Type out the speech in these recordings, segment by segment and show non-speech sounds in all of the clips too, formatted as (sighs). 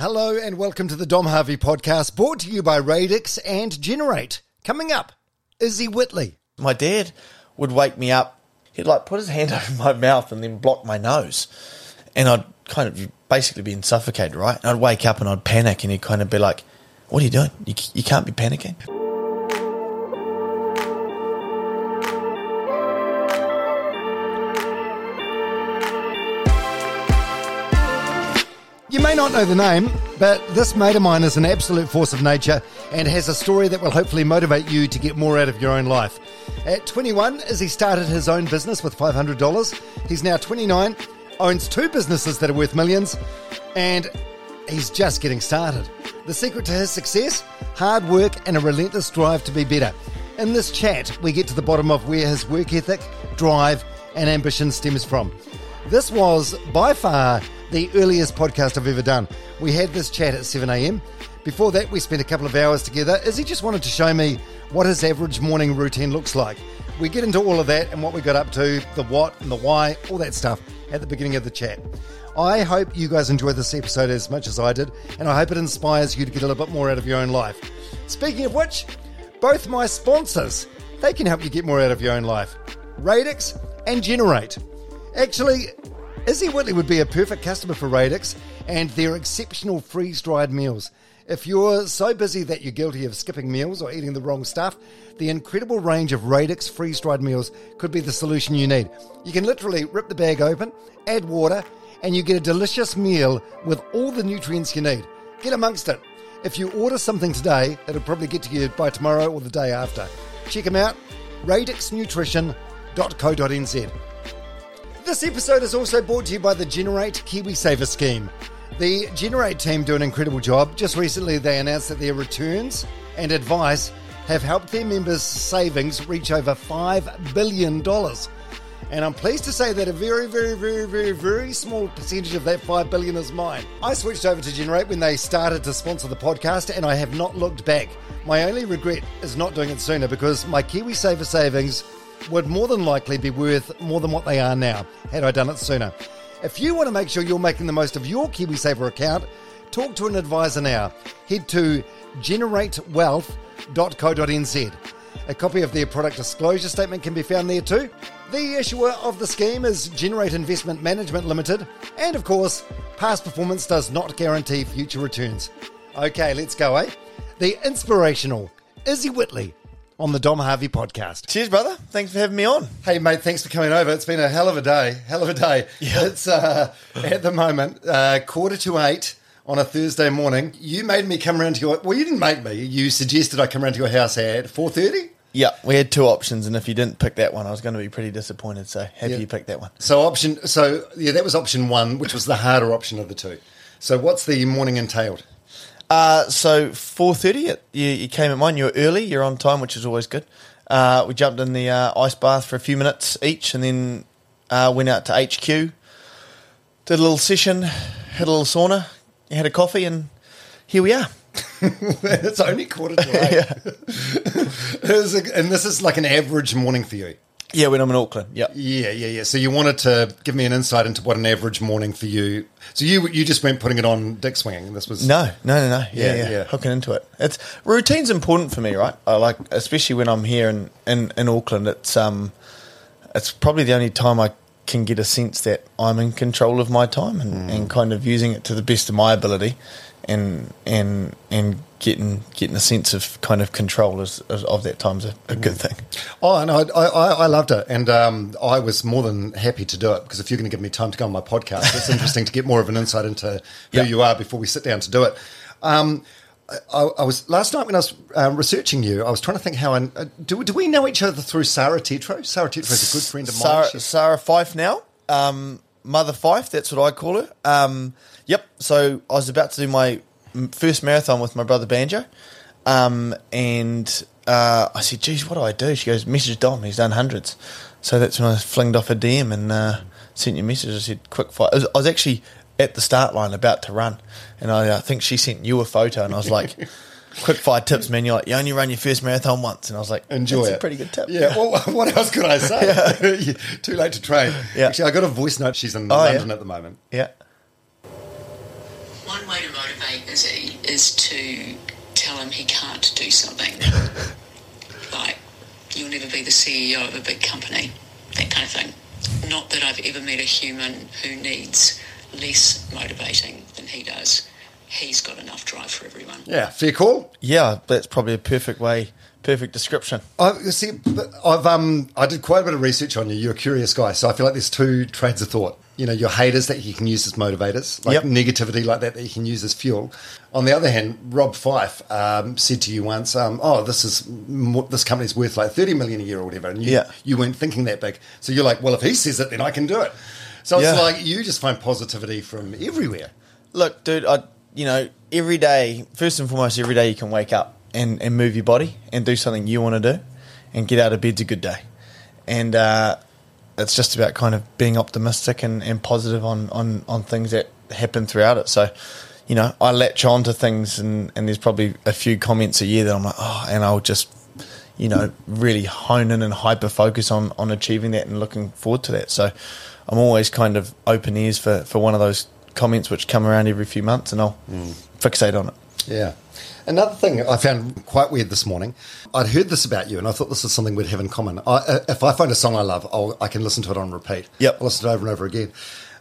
Hello and welcome to the Dom Harvey podcast brought to you by Radix and Generate. Coming up, Izzy Whitley. my dad would wake me up. He'd like put his hand (laughs) over my mouth and then block my nose, and I'd kind of basically be suffocated, right? And I'd wake up and I'd panic, and he'd kind of be like, "What are you doing? You, you can't be panicking." You may not know the name, but this mate of mine is an absolute force of nature and has a story that will hopefully motivate you to get more out of your own life. At 21, Izzy started his own business with $500. He's now 29, owns two businesses that are worth millions, and he's just getting started. The secret to his success? Hard work and a relentless drive to be better. In this chat, we get to the bottom of where his work ethic, drive, and ambition stems from. This was by far the earliest podcast I've ever done. We had this chat at 7 a.m. Before that, we spent a couple of hours together. as he just wanted to show me what his average morning routine looks like. We get into all of that and what we got up to, the what and the why, all that stuff at the beginning of the chat. I hope you guys enjoy this episode as much as I did, and I hope it inspires you to get a little bit more out of your own life. Speaking of which, both my sponsors, they can help you get more out of your own life. Radix and Generate. Actually, Izzy Whitley would be a perfect customer for Radix and their exceptional freeze dried meals. If you're so busy that you're guilty of skipping meals or eating the wrong stuff, the incredible range of Radix freeze dried meals could be the solution you need. You can literally rip the bag open, add water, and you get a delicious meal with all the nutrients you need. Get amongst it. If you order something today, it'll probably get to you by tomorrow or the day after. Check them out radixnutrition.co.nz. This episode is also brought to you by the Generate KiwiSaver scheme. The Generate team do an incredible job. Just recently, they announced that their returns and advice have helped their members' savings reach over $5 billion. And I'm pleased to say that a very, very, very, very, very small percentage of that 5 billion is mine. I switched over to Generate when they started to sponsor the podcast, and I have not looked back. My only regret is not doing it sooner because my KiwiSaver savings would more than likely be worth more than what they are now had I done it sooner. If you want to make sure you're making the most of your KiwiSaver account, talk to an advisor now. Head to generatewealth.co.nz. A copy of their product disclosure statement can be found there too. The issuer of the scheme is Generate Investment Management Limited, and of course, past performance does not guarantee future returns. Okay, let's go, eh? The inspirational Izzy Whitley on the Dom Harvey podcast. Cheers, brother. Thanks for having me on. Hey, mate, thanks for coming over. It's been a hell of a day. Hell of a day. Yeah. It's uh, at the moment uh, quarter to eight on a Thursday morning. You made me come around to your. Well, you didn't make me. You suggested I come around to your house at four thirty. Yeah, we had two options, and if you didn't pick that one, I was going to be pretty disappointed. So happy Yeah. you picked that one. So option. So yeah, that was option one, which was the harder option of the two. So what's the morning entailed? Uh, so four thirty, you, you came at mine. You were early. You're on time, which is always good. Uh, we jumped in the uh, ice bath for a few minutes each, and then uh, went out to HQ. Did a little session, had a little sauna, had a coffee, and here we are. (laughs) it's only quarter to eight. (laughs) (laughs) Was a- and this is like an average morning for you. Yeah, when I'm in Auckland. Yeah. Yeah, yeah, yeah. So you wanted to give me an insight into what an average morning for you. So you you just went putting it on dick swinging. This was No, no, no, no. Yeah, Yeah, yeah, yeah. Hooking into it. It's routine's important for me, right? I like, especially when I'm here in, in, in Auckland. It's um, it's probably the only time I can get a sense that I'm in control of my time and, and kind of using it to the best of my ability, and and and getting getting a sense of kind of control is, is, of that time's a, a good thing. Oh, and I, I, I loved it, and um, I was more than happy to do it because if you're going to give me time to go on my podcast, it's (laughs) interesting to get more of an insight into who Yeah. you are before we sit down to do it. Um, I, I was last night when I was um, researching you. I was trying to think how. I, uh, do do we know each other through Sarah Tetro? Sarah Tetro is a good friend of mine. Sarah, Sarah Fyfe now. Um, Mother Fyfe, that's what I call her. Um, yep. So I was about to do my first marathon with my brother Banjo, um, and uh, I said, "Geez, what do I do?" She goes, "Message Dom. He's done hundreds. So that's when I flinged off a DM and uh, sent you a message. I said, "Quick fight." I was, I was actually at the start line about to run, and I uh, think she sent you a photo, and I was like. (laughs) Quick fire tips, man. You're like, you only run your first marathon once. And I was like, Enjoy that's it. a pretty good tip. Yeah. Well, (laughs) what else could I say? (laughs) Too late to train. Yeah. Actually, I got a voice note. She's in Oh, yeah. London at the moment. Yeah. One way to motivate Izzy is to tell him he can't do something. (laughs) like, you'll never be the CEO of a big company, that kind of thing. Not that I've ever met a human who needs less motivating than he does. He's got enough drive for everyone. Yeah. Fair call. Yeah, that's probably a perfect way, perfect description. I see. I've um, I did quite a bit of research on you. You're a curious guy, so I feel like there's two trains of thought. You know, your haters that you can use as motivators, like Yep. negativity like that that you can use as fuel. On the other hand, Rob Fyfe um, said to you once, um, "Oh, this is this company's worth like thirty million a year or whatever," and you Yeah. you weren't thinking that big. So you're like, "Well, if he says it, then I can do it." So it's Yeah. like you just find positivity from everywhere. Look, dude, I you know every day, first and foremost, every day you can wake up and, and move your body and do something you want to do, and get out of bed's a good day, and uh, it's just about kind of being optimistic and, and positive on, on on things that happen throughout it. So. You know, I latch on to things, and, and there's probably a few comments a year that I'm like, oh, and I'll just you know, really hone in and hyper focus on on achieving that and looking forward to that. So I'm always kind of open ears for, for one of those comments which come around every few months and I'll mm. fixate on it. Yeah. Another thing I found quite weird this morning, I'd heard this about you, and I thought this is something we'd have in common. I, uh, if I find a song I love, I'll, I can listen to it on repeat. Yep. I'll listen to it over and over again.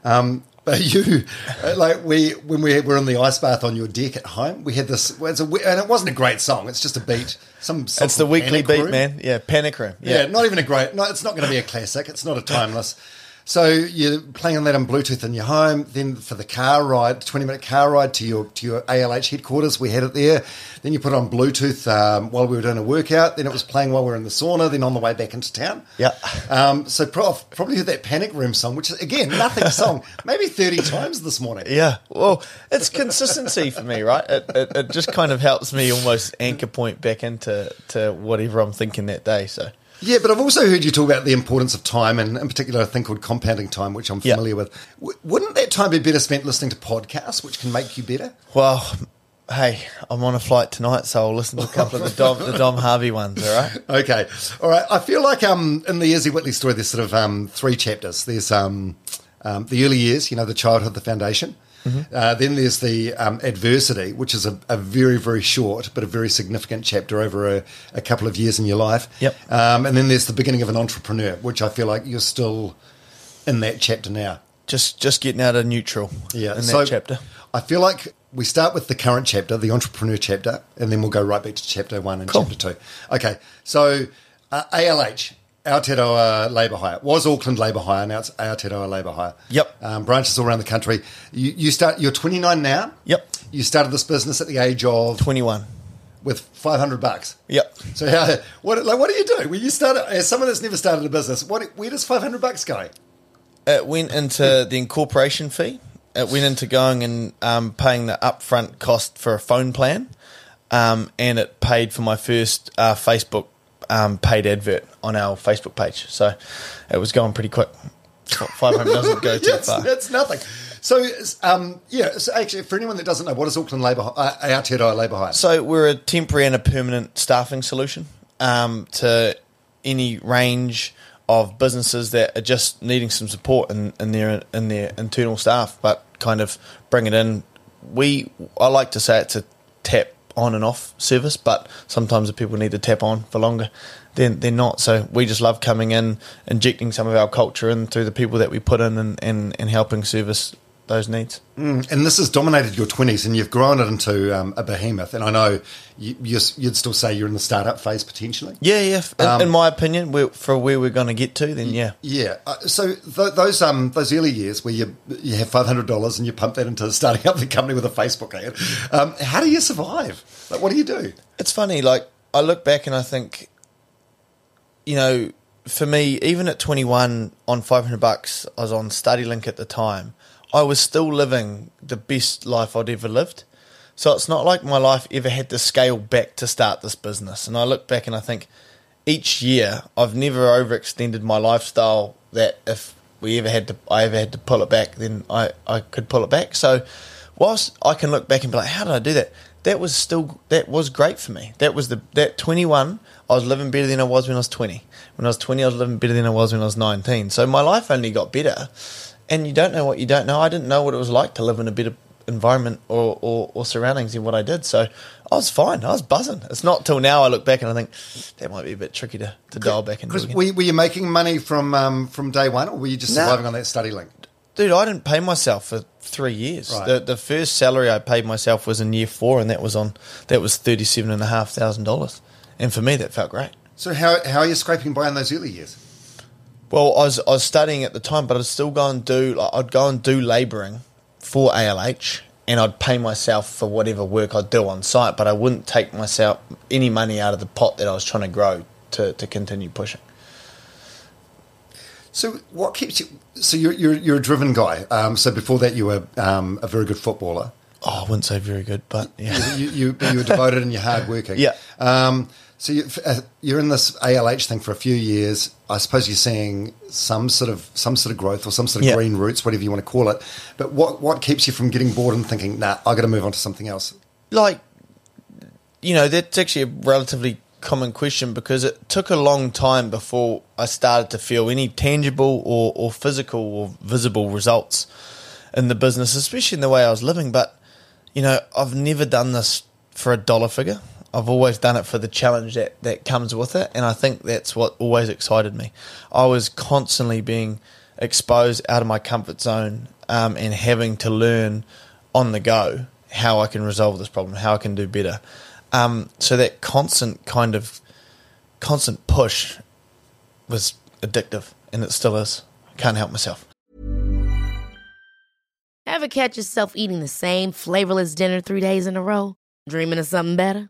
Um, but (laughs) you, uh, like we, when we were in the ice bath on your deck at home, we had this, well, a, and it wasn't a great song. It's just a beat. Some song It's the weekly beat, Room. man. Yeah, panic room. Yeah. Yeah. not even a great. No, it's not going to be a classic. It's not a (laughs) timeless. So you're playing on that on Bluetooth in your home. Then for the car ride, twenty minute car ride to your to your ALH headquarters, we had it there. Then you put it on Bluetooth um, while we were doing a workout. Then it was playing while we were in the sauna. Then on the way back into town. Yeah. Um, so prof probably heard that Panic Room song, which is again nothing (laughs) song, maybe thirty times this morning. Yeah, well, it's consistency for me, right? It, it, it just kind of helps me almost anchor point back into to whatever I'm thinking that day. So, Yeah, but I've also heard you talk about the importance of time, and in particular, a thing called compounding time, which I'm Yeah. familiar with. W- wouldn't that time be better spent listening to podcasts, which can make you better? well, hey, I'm on a flight tonight, so I'll listen to a couple of the Dom, the Dom (laughs) Harvey ones. All right. Okay, all right. I feel like um, in the Izzy Whitley story, there's sort of um, three chapters. There's um, um, the early years, you know, the childhood, the foundation. Uh, then there's the um, adversity, which is a, a very, very short but a very significant chapter over a, a couple of years in your life. Yep. Um, and then there's the beginning of an entrepreneur, which I feel like you're still in that chapter now. Just just getting out of neutral. Yeah, in so that chapter. I feel like we start with the current chapter, the entrepreneur chapter, and then we'll go right back to chapter one and Cool. chapter two. Okay, so uh, ALH, Aotearoa Labour Hire, was Auckland Labour Hire, now it's Aotearoa Labour Hire. Yep. Um, branches all around the country. You, you start. You're 29 now. Yep. You started this business at the age of 21. with 500 bucks. Yep. So how, what like what do you do when you start as someone that's never started a business? What where does 500 bucks go? It went into the incorporation fee. It went into going and um, paying the upfront cost for a phone plan, um, and it paid for my first uh, Facebook um, paid advert on our Facebook page. So it was going pretty quick. Five hundred doesn't go too (laughs) Yes, far. that's nothing. So, um, yeah. So, actually, for anyone that doesn't know, what is Auckland Labour uh, Aotearoa Labour Hire? So we're a temporary and a permanent staffing solution um, to any range of businesses that are just needing some support in, in their in their internal staff, but kind of bring it in. We I like to say it's a tap on and off service, but sometimes if people need to tap on for longer, then they're not. So we just love coming in, injecting some of our culture in through the people that we put in, and and, and helping service those needs. And this has dominated your 20s, and you've grown it into um, a behemoth. And I know you, you'd still say you're in the startup phase potentially. Yeah, yeah. In, Um, in my opinion, for where we're going to get to, then yeah. Yeah. Uh, so th- those um those early years where you you have five hundred dollars and you pump that into starting up the company with a Facebook ad, um, how do you survive? Like, what do you do? It's funny. Like I look back and I think, you know, for me, even at 21 on 500 bucks, I was on StudyLink at the time. I was still living the best life I'd ever lived. So it's not like my life ever had to scale back to start this business. And I look back and I think each year I've never overextended my lifestyle that if we ever had to I ever had to pull it back, then I, I could pull it back. So whilst I can look back and be like, how did I do that? That was still that was great for me. That was the that twenty one I was living better than I was when I was twenty. When I was twenty I was living better than I was when I was nineteen. So my life only got better. And you don't know what you don't know. I didn't know what it was like to live in a better environment or, or, or surroundings in what I did. So I was fine. I was buzzing. It's not till now I look back and I think that might be a bit tricky to, to dial back into. Because were, were you making money from um, from day one, or were you just No. surviving on that StudyLink? Dude, I didn't pay myself for three years. Right. The the first salary I paid myself was in year four, and that was on that was thirty seven and a half thousand dollars. And for me, that felt great. So how how are you scraping by in those early years? Well, I was I was studying at the time, but I'd still go and do like, I'd go and do labouring for ALH, and I'd pay myself for whatever work I'd do on site, but I wouldn't take myself any money out of the pot that I was trying to grow to to continue pushing. So what keeps you? So you're you're, you're a driven guy. Um, so before that, you were um, a very good footballer. Oh, I wouldn't say very good, but yeah. You you, you were devoted and you're hardworking. (laughs) Yeah. Um, so you, uh, you're in this ALH thing for a few years. I suppose you're seeing some sort of some sort of growth or some sort of Yeah. green roots, whatever you want to call it. But what what keeps you from getting bored and thinking, nah, I got to move on to something else? like you know that's actually a relatively common question because it took a long time before I started to feel any tangible or, or physical or visible results in the business, especially in the way I was living. But you know, I've never done this for a dollar figure. I've always done it for the challenge that, that comes with it, and I think that's what always excited me. I was constantly being exposed out of my comfort zone um, and having to learn on the go how I can resolve this problem, how I can do better. Um, so that constant kind of constant push was addictive, and it still is. I Can't help myself. Ever catch yourself eating the same flavorless dinner three days in a row? Dreaming of something better?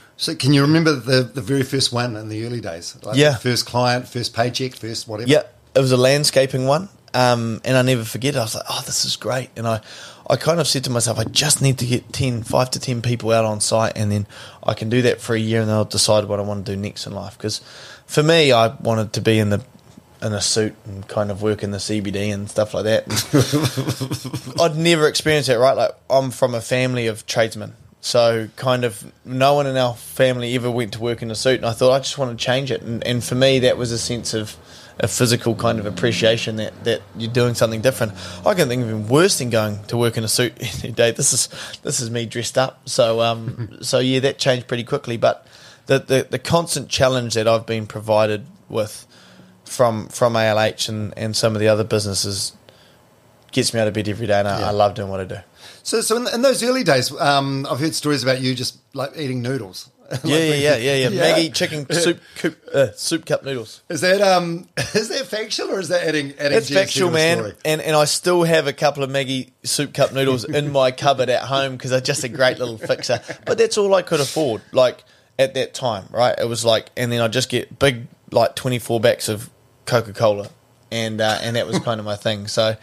So can you remember the, the very first one in the early days? Like Yeah. the first client, first paycheck, first whatever. Yeah, it was a landscaping one, um, and I never forget. it. I was like, "Oh, this is great," and I, I kind of said to myself, "I just need to get 10, 5 to ten people out on site, and then I can do that for a year, and then I'll decide what I want to do next in life." Because for me, I wanted to be in the in a suit and kind of work in the CBD and stuff like that. (laughs) I'd never experienced that, right? Like I'm from a family of tradesmen. So kind of no one in our family ever went to work in a suit and I thought I just want to change it. And, and for me that was a sense of a physical kind of appreciation that, that you're doing something different. I can think of even worse than going to work in a suit (laughs) any day. This is this is me dressed up. So um (laughs) so yeah, that changed pretty quickly. But the, the, the constant challenge that I've been provided with from from ALH and, and some of the other businesses gets me out of bed every day, and I, I love doing what I do. So, so in, in those early days, um, I've heard stories about you just like eating noodles. (laughs) Like Yeah, yeah, yeah, yeah, yeah. Maggi chicken (laughs) soup coop, uh, soup cup noodles. Is that um (laughs) is that factual or is that adding adding? It's factual, man. story? And and I still have a couple of Maggi soup cup noodles in my cupboard at home because they're just a great little fixer. But that's all I could afford. Like at that time, right? It was like, and then I just get big like twenty four backs of Coca Cola, and uh, and that was kind of my thing. So,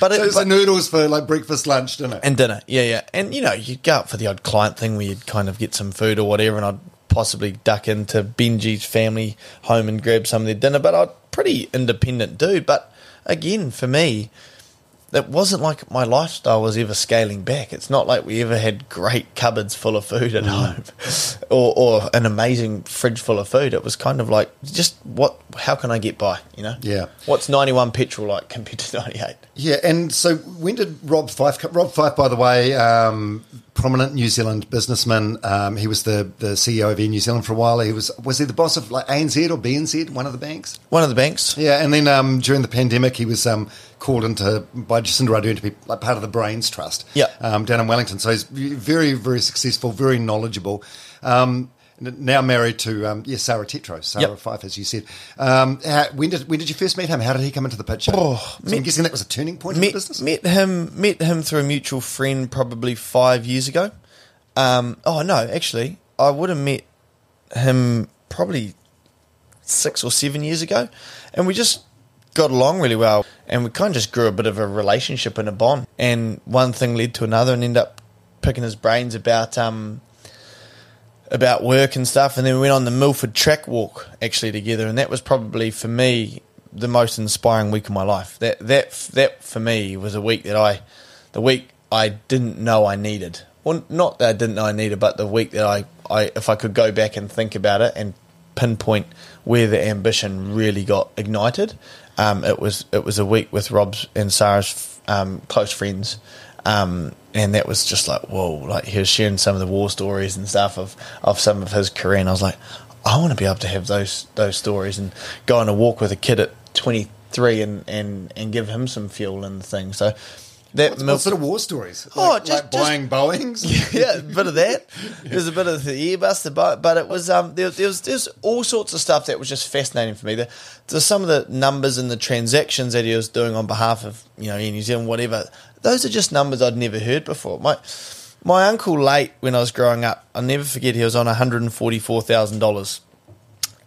but it, So, so but- noodles for like breakfast, lunch, dinner. and dinner. Yeah, yeah. And you know, you'd go out for the odd client thing where you'd kind of get some food or whatever, and I'd possibly duck into Benji's family home and grab some of their dinner. But I'm pretty independent dude. But again, for me, it wasn't like my lifestyle was ever scaling back. It's not like we ever had great cupboards full of food at home, (laughs) or, or an amazing fridge full of food. It was kind of like just what? How can I get by? You know? Yeah. What's ninety one petrol like compared to ninety eight? Yeah, and so when did Rob Fyfe? Rob Fyfe, by the way, um, prominent New Zealand businessman. Um, he was the, the CEO of Air New Zealand for a while. He was was he the boss of like ANZ or BNZ, one of the banks? One of the banks. Yeah, and then um, during the pandemic, he was um, called into by Jacinda Ardern to be like part of the Brains Trust. Yeah. um, down in Wellington. So he's very, very successful, very knowledgeable. Um, now married to um, yeah Sarah Tetro, Sarah Yep. Fyfe, as you said. Um, how, when did when did you first meet him? How did he come into the picture? Oh, so I'm guessing that was a turning point in met, the business. met him met him through a mutual friend probably five years ago. Um, oh no, actually, I would have met him probably six or seven years ago, and we just got along really well, and we kind of just grew a bit of a relationship and a bond. And one thing led to another, and ended up picking his brains about um, about work and stuff, and then we went on the Milford track walk actually together, and that was probably for me the most inspiring week of my life. That that that for me was a week that I, the week I didn't know I needed. Well, not that I didn't know I needed, but the week that I, I if I could go back and think about it and pinpoint where the ambition really got ignited, um, it was it was a week with Rob's and Sarah's um, close friends. Um, and that was just like whoa! Like he was sharing some of the war stories and stuff of, of some of his career, and I was like, I want to be able to have those those stories and go on a walk with a kid at twenty three and, and, and give him some fuel and thing. So that What, Mil- what sort of war stories? Oh, like, just- like buying Boeings. (laughs) yeah, a bit of that. (laughs) There's a bit of the earbuster, but but it was um there, there was there's all sorts of stuff that was just fascinating for me. There, there's some of the numbers and the transactions that he was doing on behalf of you know Air New Zealand, whatever. Those are just numbers I'd never heard before. My my uncle late when I was growing up, I'll never forget. He was on one hundred and forty four thousand dollars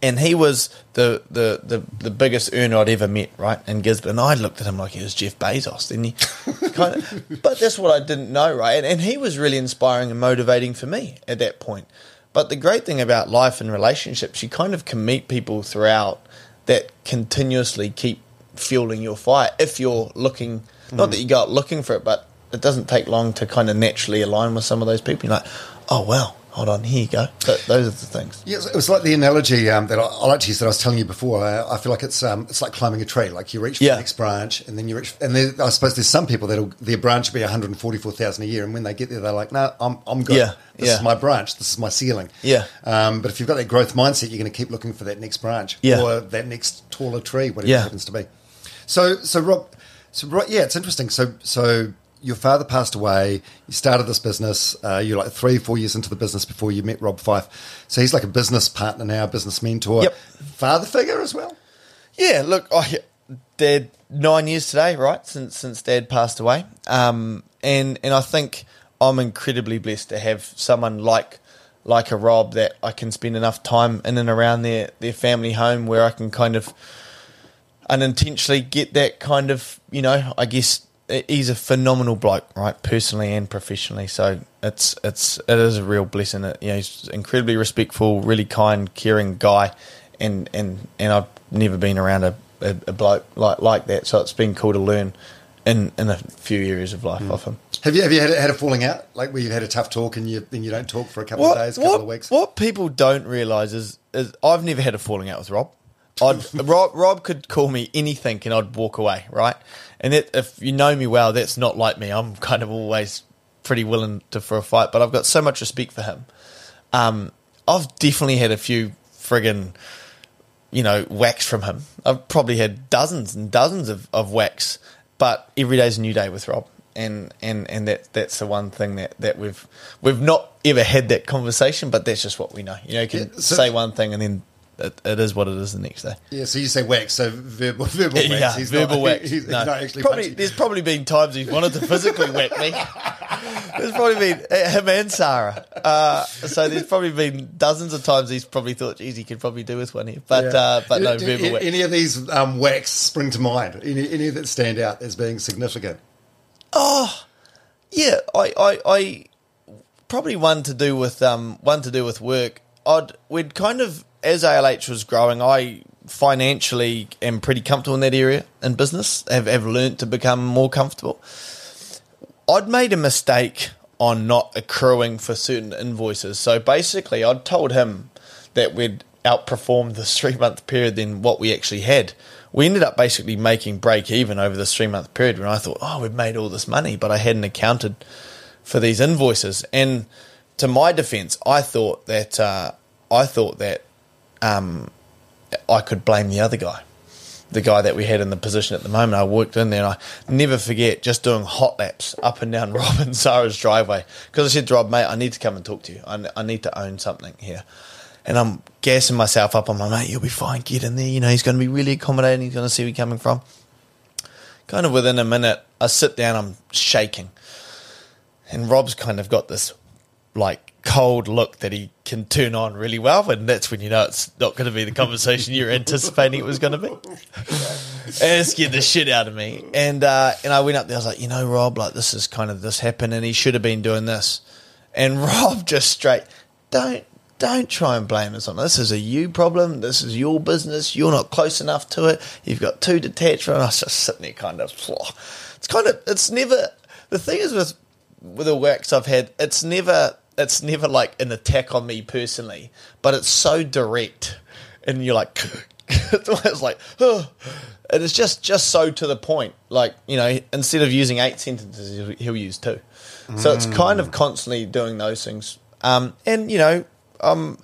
and he was the, the, the, the biggest earner I'd ever met, right, in Gisborne. And I looked at him like he was Jeff Bezos, didn't he? (laughs) kind of, but that's what I didn't know, right? And, and he was really inspiring and motivating for me at that point. But the great thing about life and relationships, you kind of can meet people throughout that continuously keep fueling your fire if you're looking, not that mm. you go out looking for it, but it doesn't take long to kind of naturally align with some of those people. You're like, oh, wow, hold on, here you go. Th- those are the things. Yeah, it was like the analogy um, that I, I like to use that I was telling you before. I, I feel like it's um, it's like climbing a tree. Like you reach Yeah. the next branch, and then you reach, and there, I suppose there's some people that their branch will be one hundred forty four thousand a year, and when they get there, they're like, "No, I'm I'm good. Yeah, this yeah. is my branch. This is my ceiling." Yeah. Um, but if you've got that growth mindset, you're going to keep looking for that next branch, Yeah. or that next taller tree, whatever it happens to be. So, so Rob, so Rob, yeah, it's interesting. So, so your father passed away. You started this business. Uh, you're like three, four years into the business before you met Rob Fyfe. So he's like a business partner now, business mentor, Yep. father figure as well. Yeah, look, I, Dad, nine years today, right? Since since Dad passed away, um, and and I think I'm incredibly blessed to have someone like like a Rob that I can spend enough time in and around their their family home where I can kind of unintentionally get that kind of you know I guess he's a phenomenal bloke right personally and professionally. So it's it's it is a real blessing it, you know he's incredibly respectful really kind caring guy. And and and I've never been around a, a, a bloke like like that. So it's been cool to learn in in a few areas of life mm. off him. Have you have you had, had a falling out? Like where you've had a tough talk and you then you don't talk for a couple of days, a couple what, of weeks? What people don't realise is, is I've never had a falling out with Rob. I'd, Rob Rob could call me anything and I'd walk away, right? And that, if you know me well, that's not like me. I'm kind of always pretty willing to for a fight, but I've got so much respect for him. Um, I've definitely had a few friggin' you know, whacks from him. I've probably had dozens and dozens of, of whacks, but every day's a new day with Rob. And, and, and that that's the one thing that, that we've we've not ever had that conversation, but that's just what we know. You know, you can Yeah, so- say one thing and then it, it is what it is the next day. yeah, so you say whacks, so verbal (laughs) verbal whacks. Yeah, he's verbal not, whack. He's, he's No. not actually probably, punching. there's probably been times he's wanted to physically whack me. There's probably been uh, him and Sarah. Uh, so there's probably been dozens of times he's probably thought, geez, he could probably do with one here. But Yeah. uh, but no, Do- verbal whack. Any of these um, whacks spring to mind? Any, any that stand out as being significant? Oh, yeah, I, I, I probably one to do with um one to do with work. I'd we'd kind of as ALH was growing, I financially am pretty comfortable in that area in business. Have have learned to become more comfortable. I'd made a mistake on not accruing for certain invoices. So basically, I'd told him that we'd outperformed the (laughs) three month period than what we actually had. We ended up basically making break even over this three month period when I thought, oh, we've made all this money, but I hadn't accounted for these invoices. And to my defense, I thought that uh, I thought that um, I could blame the other guy the guy that we had in the position at the moment. I worked in there and I never forget just doing hot laps up and down (laughs) Rob and Sarah's driveway because I said to Rob, mate, I need to come and talk to you. I, I need to own something here. And I'm gassing myself up. I'm like, mate, you'll be fine. Get in there. You know, he's going to be really accommodating. He's going to see where you're coming from. Kind of within a minute, I sit down, I'm shaking. And Rob's kind of got this like cold look that he can turn on really well, and that's when you know it's not going to be the conversation you're anticipating it was going to be. and (laughs) it scared the shit out of me. And uh, and I went up there. I was like, you know, Rob, like this is kind of this happened, and he should have been doing this. And (laughs) Rob just straight, don't don't try and blame us on this. This is a you problem. This is your business. You're not close enough to it. You've got too detached it. I was just sitting there, kind of. It's kind of. It's never. The thing is with with the works I've had, it's never it's never like an attack on me personally, but it's so direct, and you're like, (laughs) it's like, oh. (sighs) and it's just just so to the point. Like you know, instead of using eight sentences, he'll use two. So it's kind of constantly doing those things. Um, and you know, um,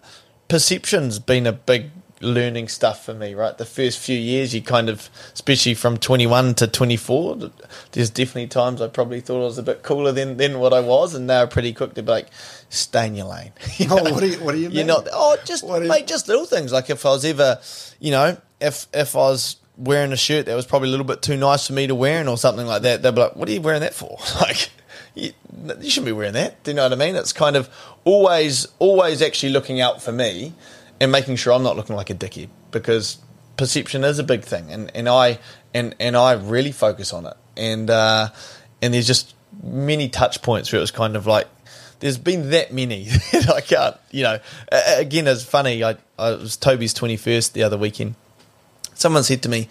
perception's been a big learning stuff for me, right? The first few years, you kind of, especially from 21 to 24, there's definitely times I probably thought I was a bit cooler than, than what I was, and they were pretty quick to be like, stay in your lane. (laughs) You oh, what do you, what do you mean? You're not, oh, just, What you- mate, just little things. Like if I was ever, you know, if, if I was wearing a shirt that was probably a little bit too nice for me to wear or something like that, they'd be like, what are you wearing that for? (laughs) Like, you, you shouldn't be wearing that. Do you know what I mean? It's kind of always, always actually looking out for me and making sure I'm not looking like a dickhead because perception is a big thing, and, and I and and I really focus on it, and uh, and there's just many touch points where it was kind of like there's been that many (laughs) that I can't, you know. Again, it's funny. I, I was Toby's twenty first the other weekend. Someone said to me,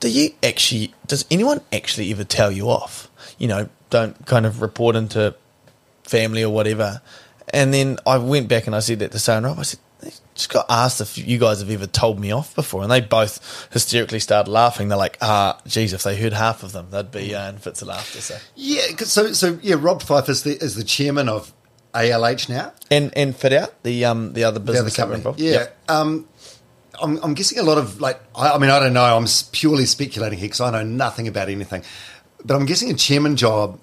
"Do you actually? Does anyone actually ever tell you off? You know, don't kind of report into family or whatever." And then I went back and I said that to Sarah Rob. I said, just got asked if you guys have ever told me off before, and they both hysterically started laughing. They're like, "Ah, geez, if they heard half of them, they'd be uh, in fits of laughter." So, yeah, so so yeah, Rob Fyfe is the is the chairman of ALH now. and and fit out the um the other The business other company. Yeah. Um, I'm, I'm guessing a lot of like I, I mean I don't know. I'm purely speculating here because I know nothing about anything. But I'm guessing a chairman job,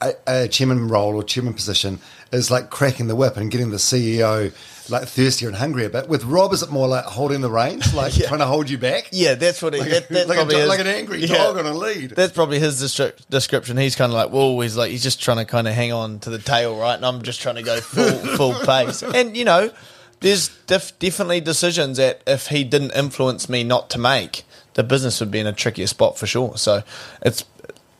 a, a chairman role or chairman position is like cracking the whip and getting the CEO like thirstier and hungrier. But with Rob, is it more like holding the reins, like (laughs) Yeah. trying to hold you back? Yeah, that's what it, Like, that, that's like, probably do- his- like an angry yeah. dog on a lead. That's probably his destri- description. He's kind of like, whoa, he's like, he's just trying to kind of hang on to the tail, right? And I'm just trying to go full, (laughs) full pace. And, you know, there's def- definitely decisions that if he didn't influence me not to make, the business would be in a trickier spot for sure. So it's,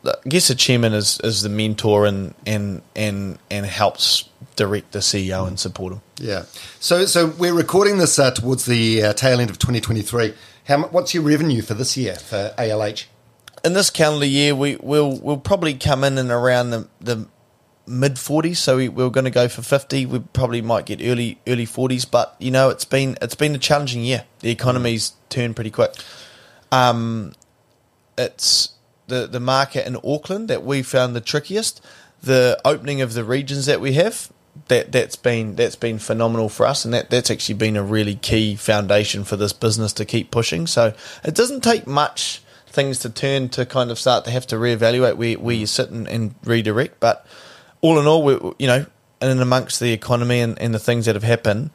I guess the chairman is, is the mentor and, and, and, and helps direct the CEO and support him. Yeah. So so we're recording this uh, towards the uh, tail end of 2023. How what's your revenue for this year for ALH? in this calendar year, we will we'll probably come in and around the, the mid forties. So we, we're going to go for fifty. We probably might get early early forties, but you know it's been it's been a challenging year. The economy's turned pretty quick. Um, it's the the market in Auckland that we found the trickiest. The opening of the regions that we have that that's been that's been phenomenal for us, and that that's actually been a really key foundation for this business to keep pushing. So it doesn't take much things to turn to kind of start to have to reevaluate where where you sit and, and redirect. But all in all, we you know, and amongst the economy and, and the things that have happened,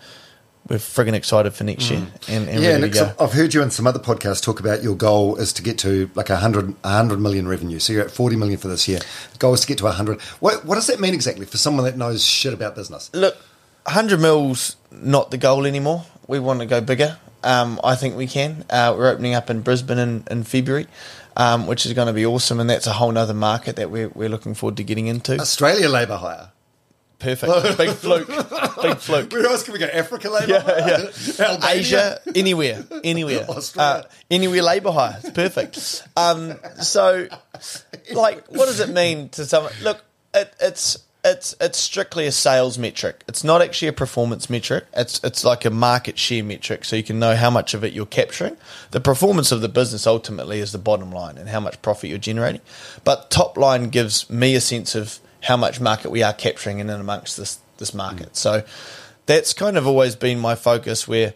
we're frigging excited for next year and, and yeah, ready to go. I've heard you in some other podcasts talk about your goal is to get to like a hundred, a hundred million revenue. So you're at forty million for this year. The goal is to get to a hundred. What what does that mean exactly for someone that knows shit about business? Look, 100 mils not the goal anymore. We want to go bigger. Um, I think we can. Uh, we're opening up in Brisbane in, in February, um, which is going to be awesome, and that's a whole other market that we're, we're looking forward to getting into. Australia labour hire. Perfect. Big fluke. (laughs) Big fluke. Where else can we go? Africa labour? Yeah, yeah. (laughs) Albania? Asia, anywhere, anywhere, (laughs) Australia. uh, anywhere labour hire. It's perfect. Um, so, like, what does it mean to someone? Look, it, it's it's it's strictly a sales metric. It's not actually a performance metric. It's it's like a market share metric, so you can know how much of it you're capturing. The performance of the business ultimately is the bottom line and how much profit you're generating. But top line gives me a sense of how much market we are capturing in and amongst this this market. So that's kind of always been my focus where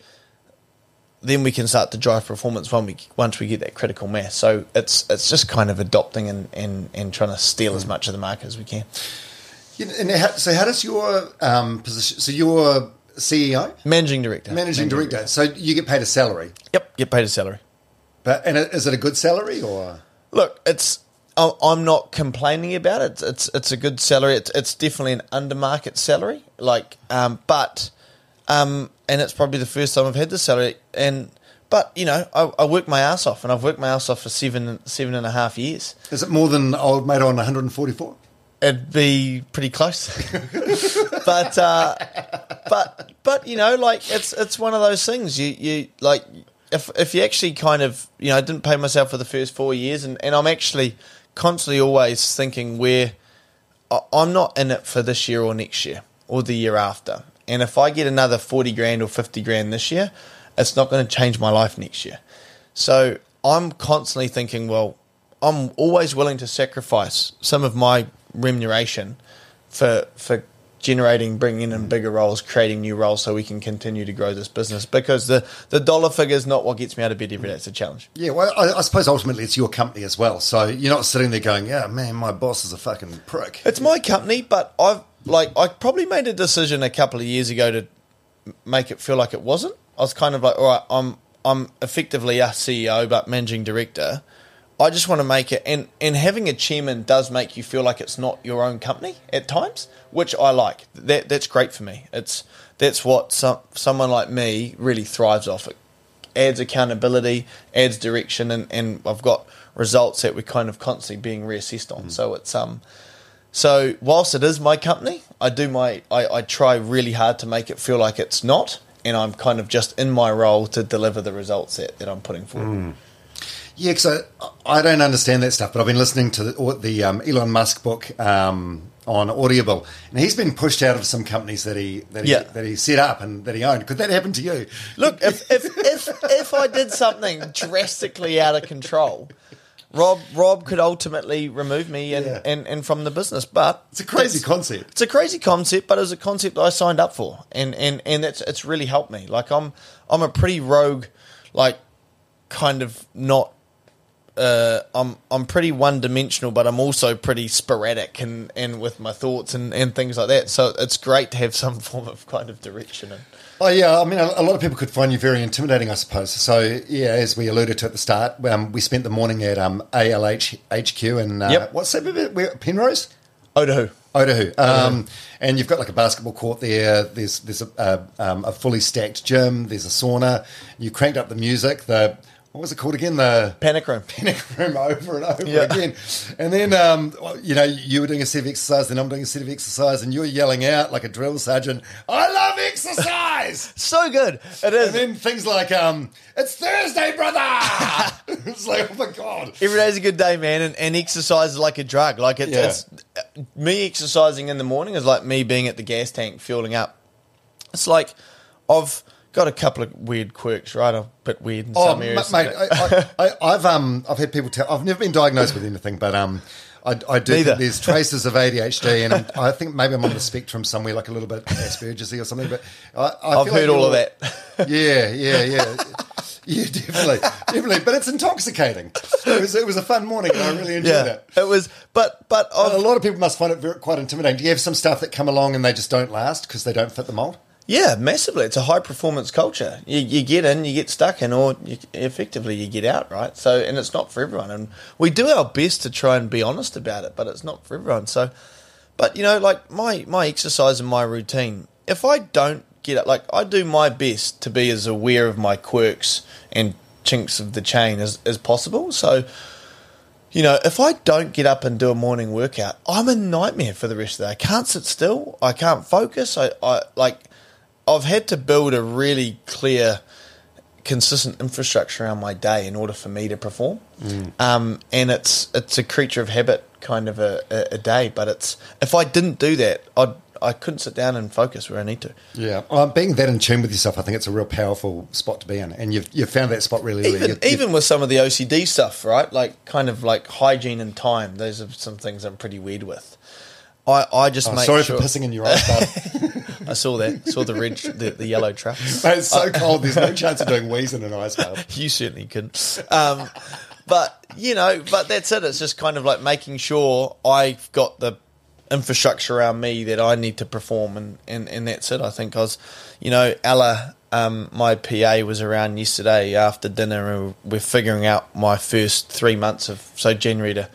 then we can start to drive performance when we once we get that critical mass. So it's it's just kind of adopting and, and, and trying to steal as much of the market as we can. Yeah, and how, so how does your um, position? So you're CEO, Managing director. managing director. So you get paid a salary, Yep, get paid a salary. but and is it a good salary or? Look, it's I'm not complaining about it. It's it's, a good salary. It's, it's definitely an under market salary. Like, um, but um, and it's probably the first time I've had this salary. And but you know, I, I work my ass off, and I've worked my ass off for seven seven and a half years. Is it more than old mate on 144? It'd be pretty close, (laughs) but uh, but but you know, like it's it's one of those things. You you like if if you actually kind of you know I didn't pay myself for the first four years, and, and I'm actually constantly always thinking where I'm not in it for this year or next year or the year after. And if I get another forty grand or fifty grand this year, it's not going to change my life next year. So I'm constantly thinking, well, I'm always willing to sacrifice some of my remuneration for for generating, bringing in bigger roles, creating new roles, so we can continue to grow this business. Because the the dollar figure is not what gets me out of bed every day. It's a challenge. Yeah, well, I, I suppose ultimately it's your company as well. So you're not sitting there going, "Yeah, man, my boss is a fucking prick." It's my company, but I've like I probably made a decision a couple of years ago to make it feel like it wasn't. I was kind of like, all right, I'm I'm effectively a CEO, but managing director. I just want to make it, and and having a chairman does make you feel like it's not your own company at times, which I like. That that's great for me. It's that's what some someone like me really thrives off. It adds accountability, adds direction, and and I've got results that we're kind of constantly being reassessed on. So it's um. So whilst it is my company, I do my I, I try really hard to make it feel like it's not, and I'm kind of just in my role to deliver the results that, that I'm putting forward. Yeah, because I, I don't understand that stuff, but I've been listening to the, the um, Elon Musk book um, on Audible, and he's been pushed out of some companies that he that he, Yeah. that he set up and that he owned. Could that happen to you? Look, if, if if if I did something drastically out of control, Rob Rob could ultimately remove me and, Yeah. and, and from the business. But It's a crazy it's- concept. It's a crazy concept, but it was a concept I signed up for, and and and it's it's really helped me. Like I'm I'm a pretty rogue, like kind of not. Uh, I'm I'm pretty one dimensional, but I'm also pretty sporadic and, and with my thoughts and, and things like that. So it's great to have some (laughs) form of kind of direction. And Oh yeah, I mean, a, a lot of people could find you very intimidating, I suppose. So yeah, as we alluded to at the start, um, we spent the morning at um, ALH HQ and uh, Yep. what's that? Where, Penrose. Otahu. Otahu. Um, and you've got like a basketball court there. There's there's a, a, um, a fully stacked gym. There's a sauna. You cranked up the music. The what was it called again? The Panic room. panic room over and over Yeah. again. And then, um, well, you know, you were doing a set of exercise, then I'm doing a set of exercise, and you're yelling out like a drill sergeant, I love exercise! (laughs) So good. It is. and then things like, um, it's Thursday, brother! (laughs) it's like, oh my God. Every day's a good day, man, and, and exercise is like a drug. Like it's, Yeah. it's me exercising in the morning is like me being at the gas tank fueling up. It's like I've got a couple of weird quirks, right? I'm a bit weird in Oh, some areas. mate, I, I, (laughs) I, I've um, I've had people tell. I've never been diagnosed with anything, but um, I, I do Neither. think there's traces of ADHD, and I'm, think maybe I'm on the spectrum somewhere, like a little bit Asperger's or something. But I, I I've feel heard like all of that. (laughs) Yeah, yeah, yeah. Yeah, definitely, definitely. But it's intoxicating. It was, it was a fun morning, and I really enjoyed yeah, it. it was. But but a lot of people must find it very, quite intimidating. Do you have some stuff that come along and they just don't last because they don't fit the mold? Yeah, massively. It's a high performance culture. You, you get in, you get stuck in, or you, effectively you get out, right? So and it's not for everyone. And we do our best to try and be honest about it, but it's not for everyone. So, but you know, like my my exercise and my routine. If I don't get it, like I do my best to be as aware of my quirks and chinks of the chain as as possible. So you know, if I don't get up and do a morning workout, I'm a nightmare for the rest of the day. I can't sit still. I can't focus. I, I like, I've had to build a really clear, consistent infrastructure around my day in order for me to perform. Um, and it's it's a creature of habit kind of a, a, a day. But it's if I didn't do that, I'd I couldn't sit down and focus where I need to. Yeah, well, being that in tune with yourself, I think it's a real powerful spot to be in, and you've you've found that spot really. early. even, You- you- even with some of the OCD stuff, right? Like kind of like hygiene and time. Those are some things I'm pretty weird with. I, I just Oh, make sorry sure. for pissing in your eyes, bud. (laughs) I saw that. Saw the red, the, the yellow trap. Mate, it's so cold. There's no (laughs) chance of doing wheeze in an ice bath. (laughs) You certainly couldn't. Um, but you know, but that's it. It's just kind of like making sure I've got the infrastructure around me that I need to perform, and and, and that's it. I think I was, you know, Ella, um, my PA was around yesterday after dinner, and we're figuring out my first three months of so January to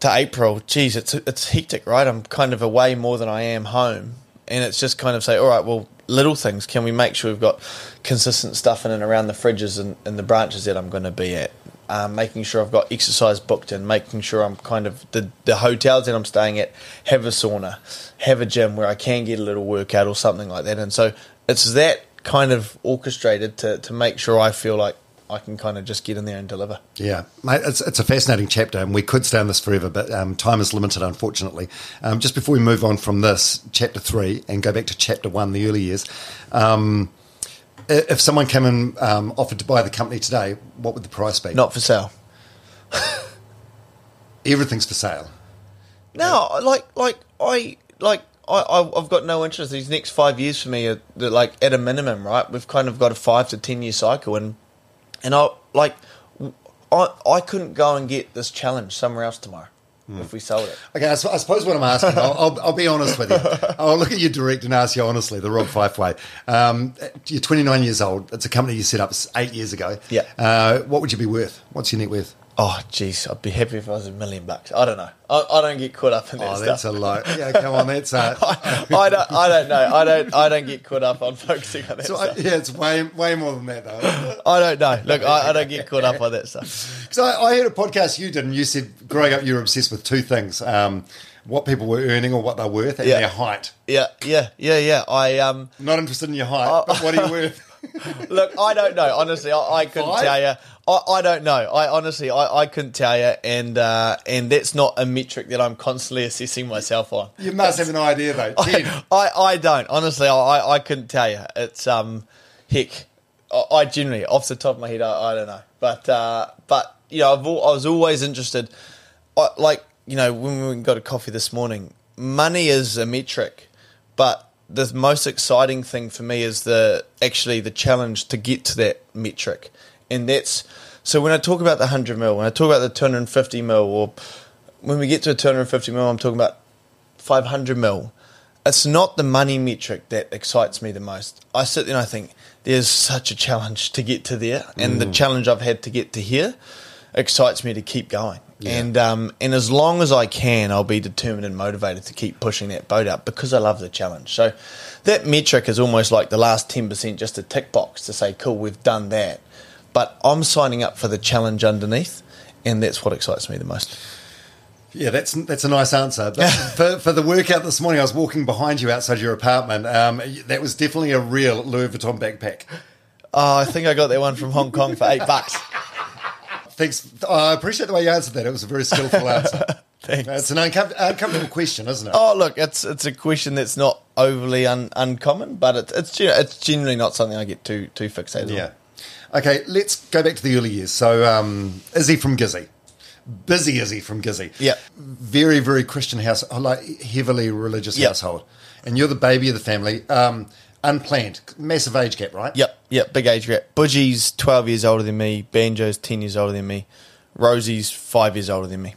to April. Geez, it's it's hectic, right? I'm kind of away more than I am home, and it's just kind of say, all right, well, little things. Can we make sure we've got consistent stuff in and around the fridges and, and the branches that I'm going to be at? Um, making sure I've got exercise booked in, making sure I'm kind of the the hotels that I'm staying at have a sauna, have a gym where I can get a little workout or something like that. And so it's that kind of orchestrated to to make sure I feel like I can kind of just get in there and deliver. Yeah, mate, it's, it's a fascinating chapter, and we could stay on this forever, but um, time is limited, unfortunately. Um, just before we move on from this, chapter three, and go back to chapter one, the early years, um, if someone came and um, offered to buy the company today, what would the price be? Not for sale. (laughs) Everything's for sale. No, like like I like I I've got no interest. These next five years for me they're like at a minimum, right? We've kind of got a five to ten year cycle, and and I like I I couldn't go and get this challenge somewhere else tomorrow if we sold it. Okay, I suppose what I'm asking, I'll, I'll, I'll be honest with you. (laughs) I'll look at you direct and ask you honestly, the Rob Fyfe way. Um, you're 29 years old. It's a company you set up eight years ago. Yeah. Uh, what would you be worth? What's your net worth? Oh, jeez, I'd be happy if I was a million bucks. I don't know. I, I don't get caught up in that Oh, that's a lot. Yeah, come on, that's uh, (laughs) I don't. I don't know. I don't. I don't get caught up on (laughs) focusing on that so I, stuff. yeah, it's way way more than that though. I don't know. Look, I, I don't get caught up on that stuff. (laughs) Because I, I heard a podcast you did, and you said growing up you were obsessed with two things: um, what people were earning or what they're worth, and Yeah. their height. Yeah, yeah, yeah, yeah. I um. Not interested in your height, but what are you worth? Look, I don't know. Honestly, I, I couldn't Five? tell you. I, I don't know. I honestly, I, I couldn't tell you, and uh, and that's not a metric that I'm constantly assessing myself on. You must have an idea though. (laughs) Ten. I, I don't honestly. I, I I couldn't tell you. It's um, heck, I, I generally off the top of my head, I, I don't know. But uh, but you know, I've al- I was always interested. I, like you know, when we got a coffee this morning, money is a metric, but the most exciting thing for me is the actually the challenge to get to that metric, and that's so when I talk about the hundred mil, when I talk about the two hundred and fifty mil, or when we get to a two hundred and fifty mil, I'm talking about 500 mil. It's not the money metric that excites me the most. I sit there and I think there's such a challenge to get to there, and the challenge I've had to get to here excites me to keep going. And um, and as long as I can, I'll be determined and motivated to keep pushing that boat up because I love the challenge. So that metric is almost like the last ten percent, just a tick box to say, "Cool, we've done that." But I'm signing up for the challenge underneath, and that's what excites me the most. Yeah, that's that's a nice answer. But (laughs) for, for the workout this morning, I was walking behind you outside your apartment. Um, that was definitely a real Louis Vuitton backpack. Oh, I think I got that one from Hong Kong for eight bucks. Thanks. I appreciate the way you answered that. It was a very skillful (laughs) answer. Thanks. It's an uncom- uncomfortable question, isn't it? Oh, look, it's it's a question that's not overly un, uncommon, but it's it's it's generally not something I get too too fixated Yeah. on. Okay, let's go back to the early years. So, um, Izzy from Gizzy. Busy Izzy from Gizzy. Yeah. Very, very Christian house, like heavily religious Yeah. household. And you're the baby of the family. Um, unplanned. Massive age gap, right? Yep, yep, big age gap. Budgie's twelve years older than me. Banjo's ten years older than me. Rosie's five years older than me.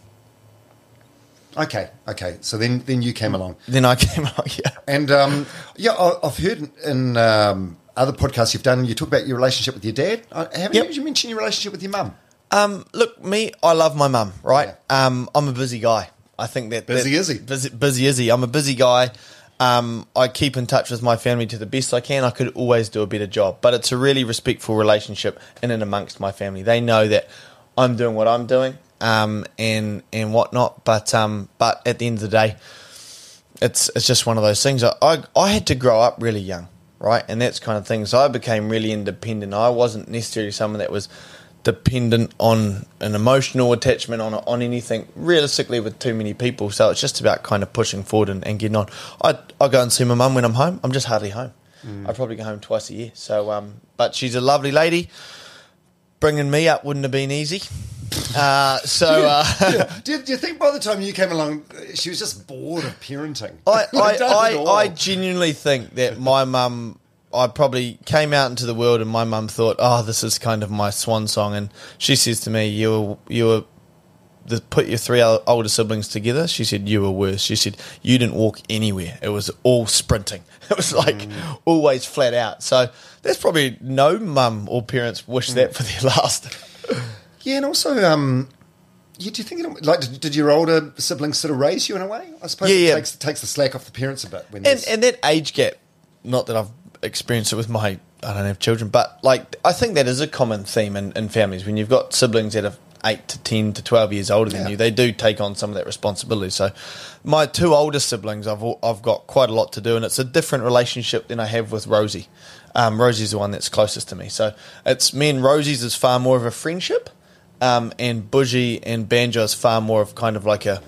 Okay, okay. So then, then you came along. Then I (laughs) came along. Yeah. And um, yeah, I- I've heard in um, other podcasts you've done, you talk about your relationship with your dad. Uh, Haven't Yep. you mentioned your relationship with your mum? Um, look, me, I love my mum, right? Um, I'm a busy guy. I think that Busy that- is he? Busy, busy is he? I'm a busy guy. Um, I keep in touch with my family to the best I can. I could always do a better job, but it's a really respectful relationship in and amongst my family. They know that I'm doing what I'm doing, um, and and whatnot. But um, but at the end of the day, it's it's just one of those things. I, I I had to grow up really young, right, and that's kind of thing. So I became really independent. I wasn't necessarily someone that was dependent on an emotional attachment on on anything realistically with too many people. So it's just about kind of pushing forward and, and getting on. I I go and see my mum when I'm home. I'm just hardly home. I probably go home twice a year. So um, but she's a lovely lady. Bringing me up wouldn't have been easy. Uh, so uh, Yeah. (laughs) Do, you, do you think by the time you came along, she was just bored of parenting? I, (laughs) I, Like, don't at all. I, I genuinely think that my mum, I probably came out into the world and my mum thought, oh, this is kind of my swan song. And she says to me, you were, you were, the, put your three older siblings together. She said, you were worse. She said, you didn't walk anywhere. It was all sprinting. (laughs) It was like Mm. always flat out. So there's probably no mum or parents wish Mm. that for their last. Yeah, and also, um, yeah, do you think it, like did, did your older siblings sort of raise you in a way? I suppose Yeah, it yeah. takes takes the slack off the parents a bit when and and that age gap, not that I've experienced it with my I don't have children, but like I think that is a common theme in, in families when you've got siblings that are eight to ten to twelve years older than Yeah. you, they do take on some of that responsibility. So my two older siblings, I've I've got quite a lot to do, and it's a different relationship than I have with Rosie. Um, Rosie's the one that's closest to me, so it's me and Rosie's is far more of a friendship, um, and Bougie and Banjo is far more of kind of like a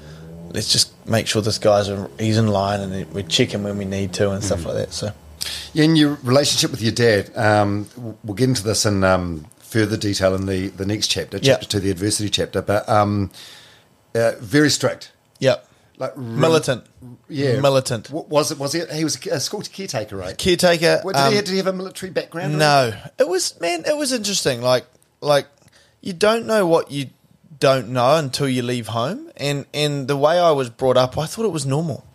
let's just make sure this guy's he's in line and we check him when we need to and Mm. stuff like that. So Yeah, in your relationship with your dad, um, we'll get into this in um, further detail in the, the next chapter, Yeah. chapter two, the adversity chapter. But um, uh, very strict, Yep. like re- Militant. Yeah, Militant. What was it? Was he? He was a school caretaker, right? Caretaker. What, did, um, he, did he have a military background? no. It was man, it was interesting. Like like you don't know what you don't know until you leave home. And and the way I was brought up, I thought it was normal.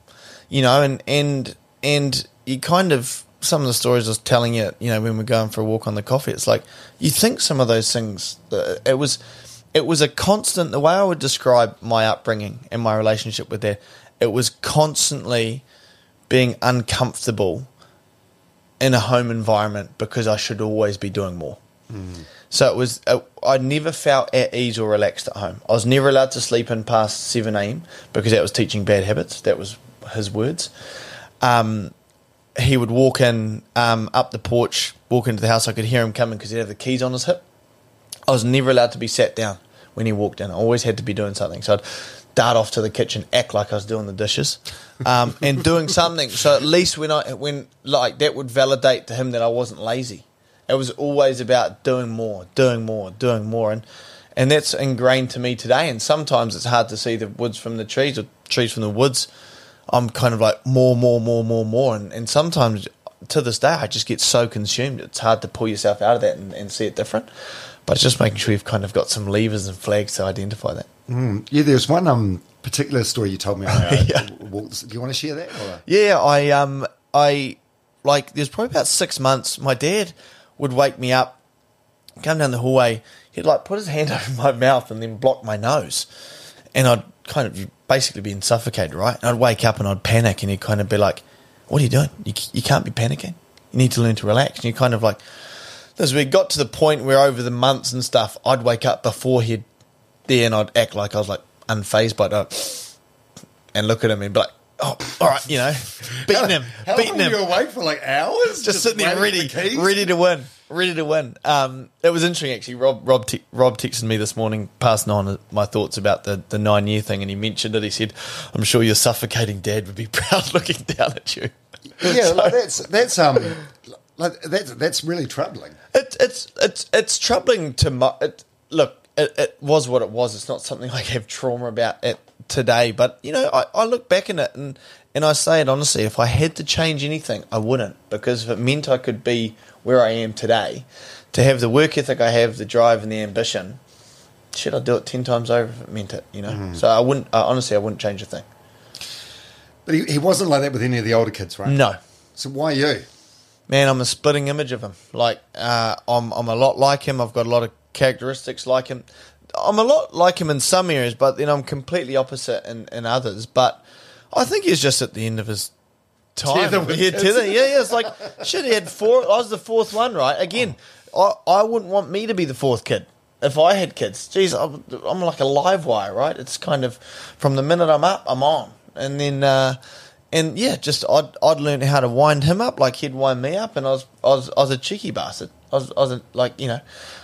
You know, and and and you kind of some of the stories I was telling you, you know, when we're going for a walk on the coffee, it's like you think some of those things. Uh, it was, it was a constant. The way I would describe my upbringing and my relationship with that, it was constantly being uncomfortable in a home environment because I should always be doing more. So it was. Uh, I never felt at ease or relaxed at home. I was never allowed to sleep in past seven a.m. because that was teaching bad habits. That was his words. Um, he would walk in um, up the porch, walk into the house. I could hear him coming because he had the keys on his hip. I was never allowed to be sat down when he walked in. I always had to be doing something. So I'd dart off to the kitchen, act like I was doing the dishes, um, and doing something. So at least when I when like that would validate to him that I wasn't lazy. It was always about doing more, doing more, doing more, and and that's ingrained to me today. And sometimes it's hard to see the woods from the trees or trees from the woods. I'm kind of like more, more, more, more, more, and, and sometimes to this day I just get so consumed. It's hard to pull yourself out of that and, and see it different. But it's just making sure you've kind of got some levers and flags to identify that. Yeah, there was one um, particular story you told me. (laughs) Yeah. walks. Do you want to share that? Or? Yeah, I um I like there's probably about six months. My dad would wake me up, come down the hallway. He'd like put his hand (laughs) over my mouth and then block my nose, and I'd kind of basically be suffocated, right? And I'd wake up and I'd panic, and he'd kind of be like, "What are you doing? You you can't be panicking. You need to learn to relax." And you kind of like. As we got to the point where over the months and stuff, I'd wake up before he'd there and I'd act like I was like unfazed by it (sniffs) and look at him and be like, oh, all right, you know, beating him, How beating long him. were you awake for? Like hours? just, sitting there ready, the ready to win, ready to win. Um, it was interesting actually. Rob, Rob, te- Rob texted me this morning, passing on my thoughts about the, the nine year thing, and he mentioned it. He said, "I'm sure your suffocating dad would be (laughs) proud looking down at you." Yeah, (laughs) like that's that's um, like that's that's really troubling. It, it's it's it's troubling to mu- it, look. It, it was what it was. It's not something (laughs) I have trauma about it today. But you know, I, I look back in it and and I say it honestly. If I had to change anything, I wouldn't because if it meant I could be where I am today, to have the work ethic I have, the drive and the ambition, shit, I'd do it ten times over if it meant it. You know. So I wouldn't. Uh, honestly, I wouldn't change a thing. But he, he wasn't like that with any of the older kids, right? No. So why you? Man, I'm a splitting image of him. Like, uh, I'm I'm a lot like him. I've got a lot of characteristics like him. I'm a lot like him in some areas, but then I'm completely opposite in, in others. But I think he's just at the end of his time. Tether (laughs) with yeah, kids. tether. Yeah, yeah. It's like shit. He had four. I was the fourth one, right? Again, I I wouldn't want me to be the fourth kid. if I had kids, geez, I'm, I'm like a live wire, right? It's kind of from the minute I'm up, I'm on, and then uh, and yeah, just I'd I'd learn how to wind him up like he'd wind me up, and I was I was I was a cheeky bastard. I was I was like you know,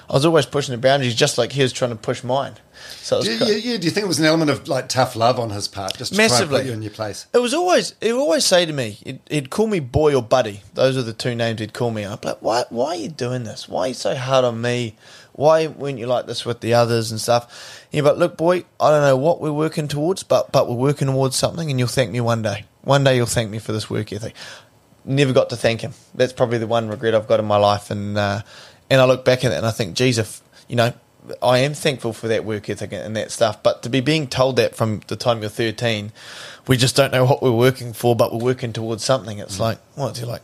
I was always pushing the boundaries, just like he was trying to push mine. So Do you, quite- yeah, do you think it was an element of like tough love on his part, just to Massively. put you in your place? It was always he would always say to me, he'd, he'd call me boy or buddy. Those are the two names he'd call me. Be like, why why are you doing this? Why are you so hard on me? Why weren't you like this with the others and stuff? Yeah, but look, boy, I don't know what we're working towards, but but we're working towards something, and you'll thank me one day. One day you'll thank me for this work ethic. Never got to thank him. That's probably the one regret I've got in my life, and uh, and I look back at it and I think, geez, if you know, I am thankful for that work ethic and that stuff. But to be being told that from the time you're 13, we just don't know what we're working for, but we're working towards something. It's like, what's he like?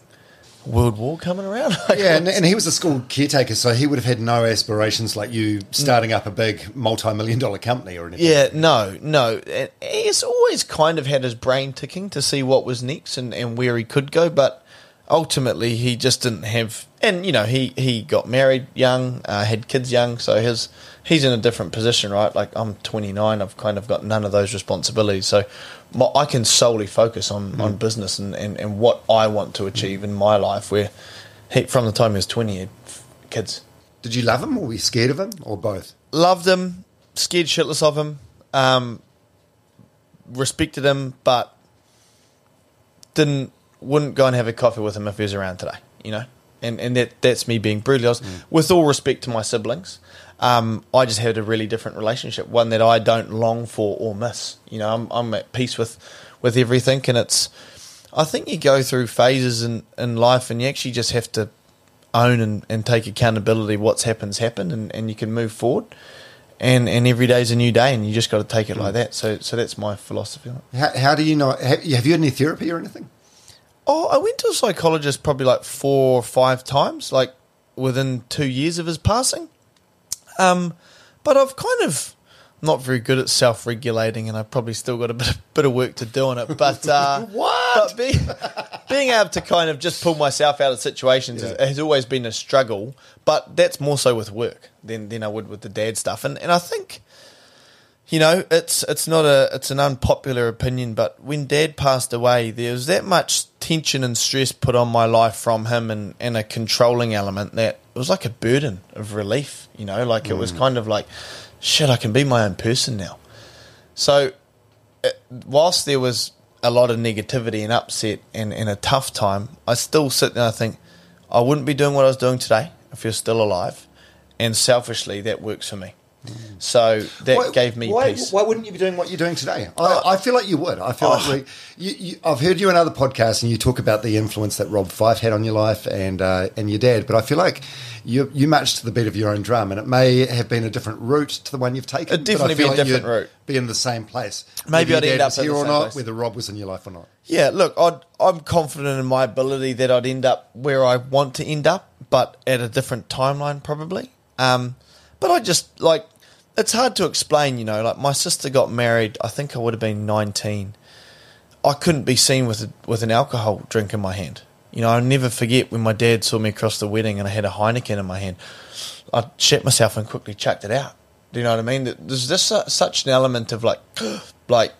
World War coming around? Like, Yeah, and, and he was a school caretaker, so he would have had no aspirations like you starting up a big multi-million dollar company or anything. Yeah, no, no. And He's always kind of had his brain ticking to see what was next and, and where he could go, but ultimately he just didn't have. And you know, he, he got married young, uh, had kids young, so his he's in a different position, right? Like I'm 29, I've kind of got none of those responsibilities, so my, I can solely focus on, on business and, and, and what I want to achieve in my life. Where he, from the time he was 20, he had f- kids Did you love him or were you scared of him or both? loved him, scared shitless of him, um, respected him, but didn't wouldn't go and have a coffee with him if he was around today. You know, and and that that's me being brutally honest. With all respect to my siblings, um, I just had a really different relationship, one that I don't long for or miss. You know, I'm I'm at peace with with everything, and it's. I think you go through phases in, in life, and you actually just have to own and, and take accountability. What's happened's happened, and, and you can move forward. And and every day's a new day, and you just got to take it like that. So so that's my philosophy. How, how do you know? Have, have you had any therapy or anything? Oh, I went to a psychologist probably like four or five times, like within two years of his passing. Um, but I've kind of not very good at self-regulating, and I've probably still got a bit of, bit of work to do on it. But uh, (laughs) What? But being, being able to kind of just pull myself out of situations has, has always been a struggle. But that's more so with work than than I would with the dad stuff, and and I think you know, it's it's not a it's an unpopular opinion, but when Dad passed away, there was that much tension and stress put on my life from him, and, and a controlling element that it was like a burden of relief. You know, like it was mm. kind of like, shit, I can be my own person now. So, it, whilst there was a lot of negativity and upset and, and a tough time, I still sit there and I think I wouldn't be doing what I was doing today if you're still alive, and selfishly that works for me. So that Why- gave me why, peace. Why wouldn't you be doing what you're doing today? I, I feel like you would. I feel like we, you, you, I've heard you in other podcasts, and you talk about the influence that Rob Fyfe had on your life and uh, and your dad. But I feel like you you march to the beat of your own drum, and it may have been a different route to the one you've taken. It'd definitely be a like different you'd route. Be in the same place. Maybe I'd end up was in here the or same not, place. whether Rob was in your life or not. Yeah, look, I'd, I'm confident in my ability that I'd end up where I want to end up, but at a different timeline probably. Um, but I just like it's hard to explain, you know. Like my sister got married, I think I would have been 19. I couldn't be seen with a, with an alcohol drink in my hand. You know, I'll never forget when my dad saw me across the wedding and I had a Heineken in my hand. I shit myself and quickly chucked it out. Do you know what I mean? There's just su- such an element of like, (gasps) like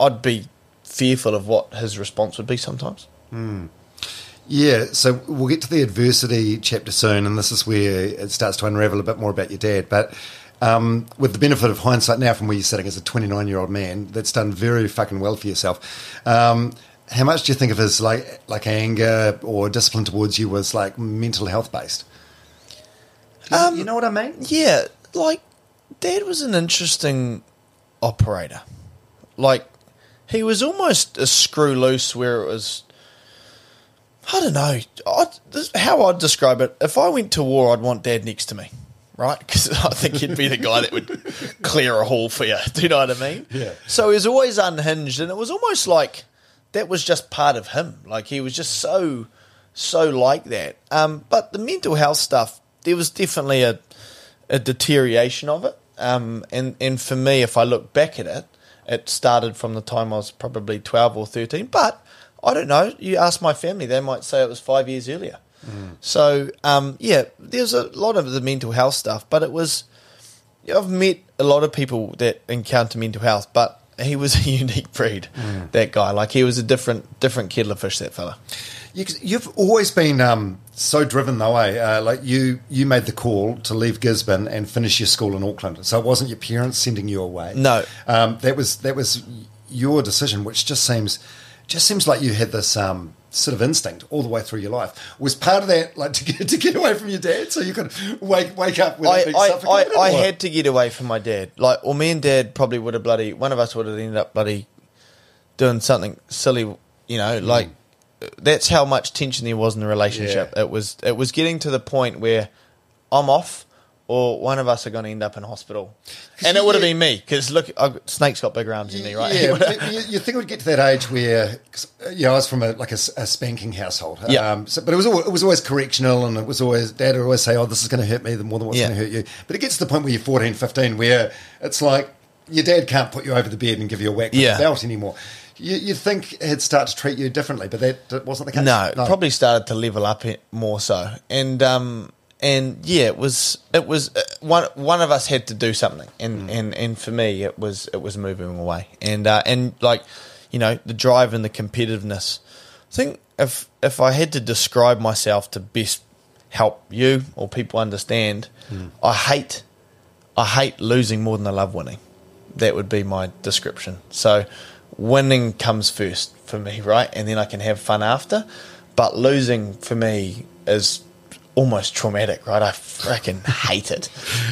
I'd be fearful of what his response would be sometimes. Hmm. Yeah, so we'll get to the adversity chapter soon, and this is where it starts to unravel a bit more about your dad. But um, with the benefit of hindsight now, from where you're sitting as a 29 year old man, that's done very fucking well for yourself. Um, how much do you think of his like like anger or discipline towards you was like mental health based? you know what I mean? Yeah, like Dad was an interesting operator. Like he was almost a screw loose, where it was. I don't know I, this, how I'd describe it. If I went to war, I'd want Dad next to me, right? (laughs) Because I think he'd be the guy that would clear a hall for you. (laughs) Do you know what I mean? Yeah. So he was always unhinged, and it was almost like that was just part of him. Like he was just so, so like that. Um, but the mental health stuff, there was definitely a, a deterioration of it. Um, and and for me, if I look back at it, it started from the time I was probably twelve or thirteen. But I don't know. You ask my family, they might say it was five years earlier. So um, yeah, there's a lot of the mental health stuff, but it was I've met a lot of people that encounter mental health, but he was a (laughs) unique breed. That guy, like he was a different different kettle of fish. That fella. You, you've always been um, so driven, though, eh? Uh, like you, you made the call to leave Gisborne and finish your school in Auckland. So it wasn't your parents sending you away. No. um, that was that was your decision, which just seems just seems like you had this um, sort of instinct all the way through your life. Was part of that like to get to get away from your dad, so you could wake wake up with I, being I, I. I had to get away from my dad. Like, or me and dad probably would have bloody one of us would have ended up bloody doing something silly. You know, like that's how much tension there was in the relationship. Yeah. It was it was getting to the point where I'm off, or one of us are going to end up in hospital, and it would have been me because look, I've, Snake's got bigger arms than me, right? Yeah, (laughs) you, you think we'd get to that age where, 'cause, you know, I was from a like a, a spanking household. Yeah. Um, so, but it was al- it was always correctional, and it was always dad would always say, "Oh, this is going to hurt me the more than what's Yeah. going to hurt you." But it gets to the point where you're 14, 15, where it's like your dad can't put you over the bed and give you a whack with Yeah. a belt anymore. You, you think he'd start to treat you differently, but that, that wasn't the case. No, it probably started to level up more so, and um, and yeah, it was it was uh, one one of us had to do something, and and and for me, it was it was moving away, and uh, and like you know the drive and the competitiveness. I think if if I had to describe myself to best help you or people understand, I hate I hate losing more than I love winning. That would be my description. So winning comes first for me, right? And then I can have fun after. But losing for me is almost traumatic, right? I freaking hate it.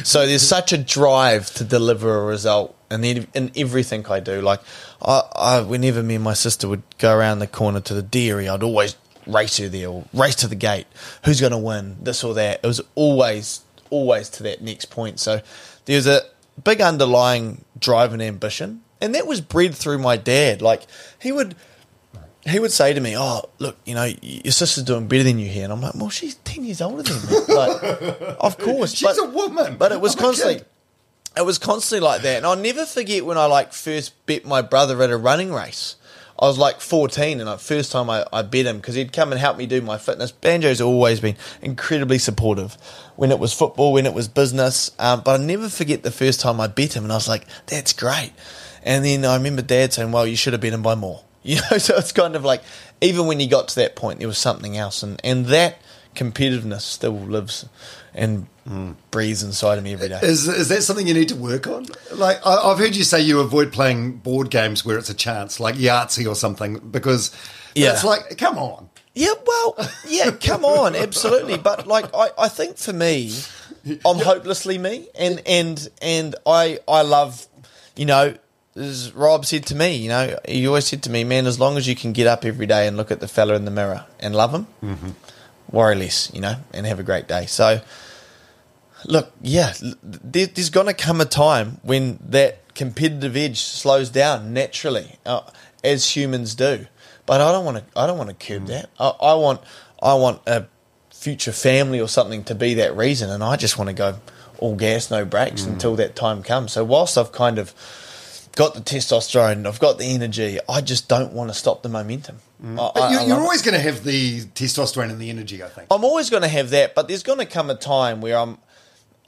So there's such a drive to deliver a result and then in everything I do. Like I, I whenever me and my sister would go around the corner to the dairy, I'd always race her there or race to the gate. Who's gonna win? This or that. It was always always to that next point. So there's a big underlying drive and ambition. And that was bred through my dad. Like he would he would say to me, "Oh, look, you know, your sister's doing better than you here," and I'm like, "Well, she's ten years older than me." Like, (laughs) of course, She's a woman. But it was I'm constantly, it was constantly like that. And I'll never forget when I like first bet my brother at a running race. I was like 14, and the first time I, I bet him because he'd come and help me do my fitness. Banjo's always been incredibly supportive when it was football, when it was business. Um, but I'll never forget the first time I bet him, and I was like, "That's great." And then I remember Dad saying, "Well, you should have bet him by more." You know, (laughs) so it's kind of like even when you got to that point, there was something else, and and that competitiveness still lives and hmm. breathes inside of me every day. Is, is that something you need to work on? Like I, I've heard you say you avoid playing board games where it's a chance, like Yahtzee or something, because Yeah. it's like, come on. Yeah, well, yeah, (laughs) come on, absolutely. But like, I, I think for me, (laughs) I'm hopelessly me, and and and I I love, you know, as Rob said to me, you know, he always said to me, man, as long as you can get up every day and look at the fella in the mirror and love him, mm-hmm. worry less, you know, and have a great day. So, look, yeah, there, there's going to come a time when that competitive edge slows down naturally, uh, as humans do. But I don't want to. I don't want to curb mm. that. I, I want. I want a future family or something to be that reason, and I just want to go all gas, no brakes mm. until that time comes. So whilst I've kind of got the testosterone, I've got the energy, I just don't want to stop the momentum. Mm. I- But you, I you're always going to have the testosterone and the energy, I think. I'm always going to have that, but there's going to come a time where I'm.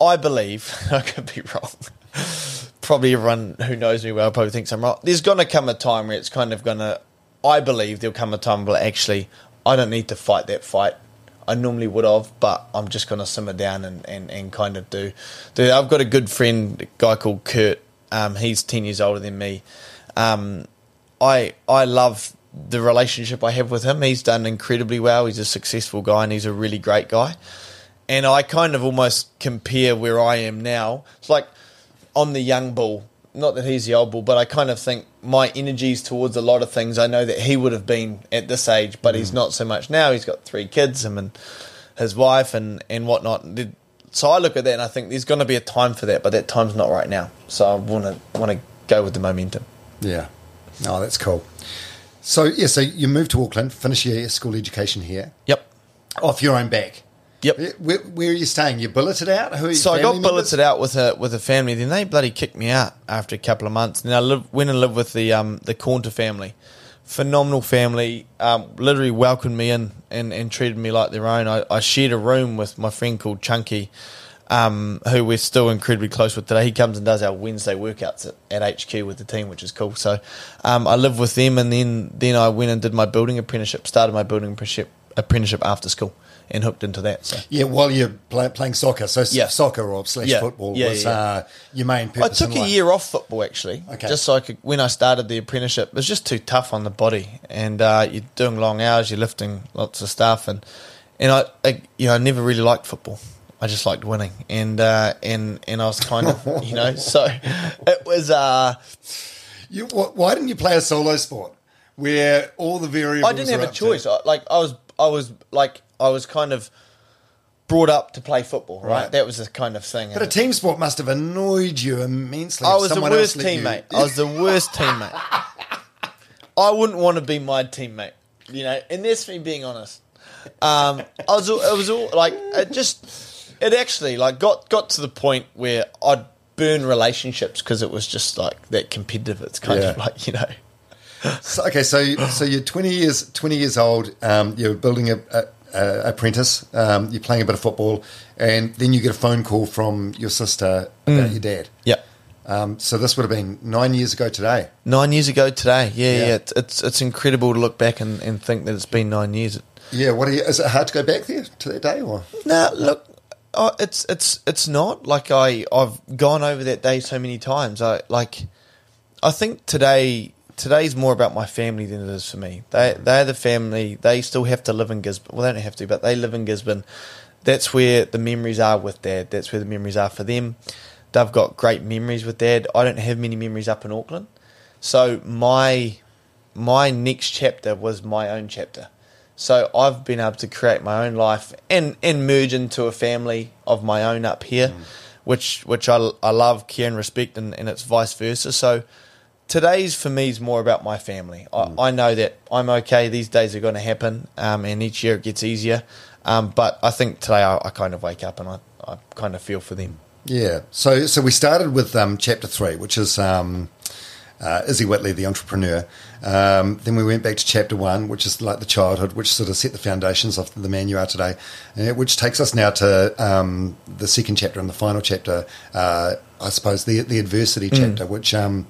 I believe (laughs) I could be wrong. (laughs) probably everyone who knows me well probably thinks I'm wrong. There's going to come a time where it's kind of going to. I believe there'll come a time where actually I don't need to fight that fight. I normally would have, but I'm just going to simmer down and, and, and kind of do, do. I've got a good friend, a guy called Kurt. Um, he's ten years older than me. Um, I I love the relationship I have with him. He's done incredibly well. He's a successful guy and he's a really great guy. And I kind of almost compare where I am now. It's like I'm the young bull. Not that he's the old bull, but I kind of think my energies towards a lot of things. I know that he would have been at this age, but he's not so much now. He's got three kids, him and his wife, and and whatnot. So I look at that and I think there's going to be a time for that, but that time's not right now. So I want to want to go with the momentum. Yeah. Oh, that's cool. So, yeah, so you moved to Auckland, finish your school education here, Yep. off your own back. Yep. Where, where are you staying? You billeted out? Who So I got members? billeted out with a with a family. Then they bloody kicked me out after a couple of months. And I live, went and lived with the um, the Cornter family. Phenomenal family. Um, literally welcomed me in and, and treated me like their own. I, I shared a room with my friend called Chunky. um, who we're still incredibly close with today. He comes and does our Wednesday workouts at, at HQ with the team, which is cool. So um, I live with them, and then then I went and did my building apprenticeship. Started my building apprenticeship apprenticeship after school, and hooked into that. So Yeah, while you're play, playing soccer, so Yeah. soccer or slash Yeah. football Yeah, was. Uh, your main I took a year off football actually, Okay. just so I could. When I started the apprenticeship, it was just too tough on the body, and uh, you're doing long hours, you're lifting lots of stuff, and and I, I you know I never really liked football. I just liked winning, and uh, and and I was kind of (laughs) you know so it was. Uh, You, why didn't you play a solo sport where all the variables? I didn't have a to- choice. I, like I was, I was like I was kind of brought up to play football, right? Right. That was the kind of thing. But a team sport must have annoyed you immensely. I was the worst let you- teammate. I was the worst teammate. (laughs) I wouldn't want to be my teammate, you know, and that's me being honest. Um, I was, all- it was all like it just, it actually like got got to the point where I'd burn relationships because it was just like that competitive. It's kind of like you know, So, okay, so so you're 20 years 20 years old. Um, you're building a, a, a apprentice. Um, you're playing a bit of football, and then you get a phone call from your sister about your dad. yeah. Um, so this would have been nine years ago today. Nine years ago today, yeah, Yeah. yeah, It's, it's it's incredible to look back and, and think that it's been nine years. Yeah, what are you, is it hard to go back there to that day, or No, look, oh, it's it's it's not like I I've gone over that day so many times. I like, I think today today's more about my family than it is for me. They they're the family. They still have to live in Gisborne. Well, they don't have to, but they live in Gisborne. That's where the memories are with Dad. That's where the memories are for them. They've got great memories with Dad. I don't have many memories up in Auckland, so my my next chapter was my own chapter. So I've been able to create my own life and, and merge into a family of my own up here, mm. which which I, I love, care and respect, and, and it's vice versa. So today's for me is more about my family. I, I know that I'm okay. These days are going to happen, um, and each year it gets easier. Um, but I think today I, I kind of wake up and I, I kind of feel for them. yeah? So so we started with um, chapter three, which is um, uh, Izzy Whitley, the entrepreneur. Um, then we went back to chapter one, which is like the childhood, which sort of set the foundations of the man you are today, uh, which takes us now to um, the second chapter and the final chapter. Uh, I suppose the the adversity chapter, which um,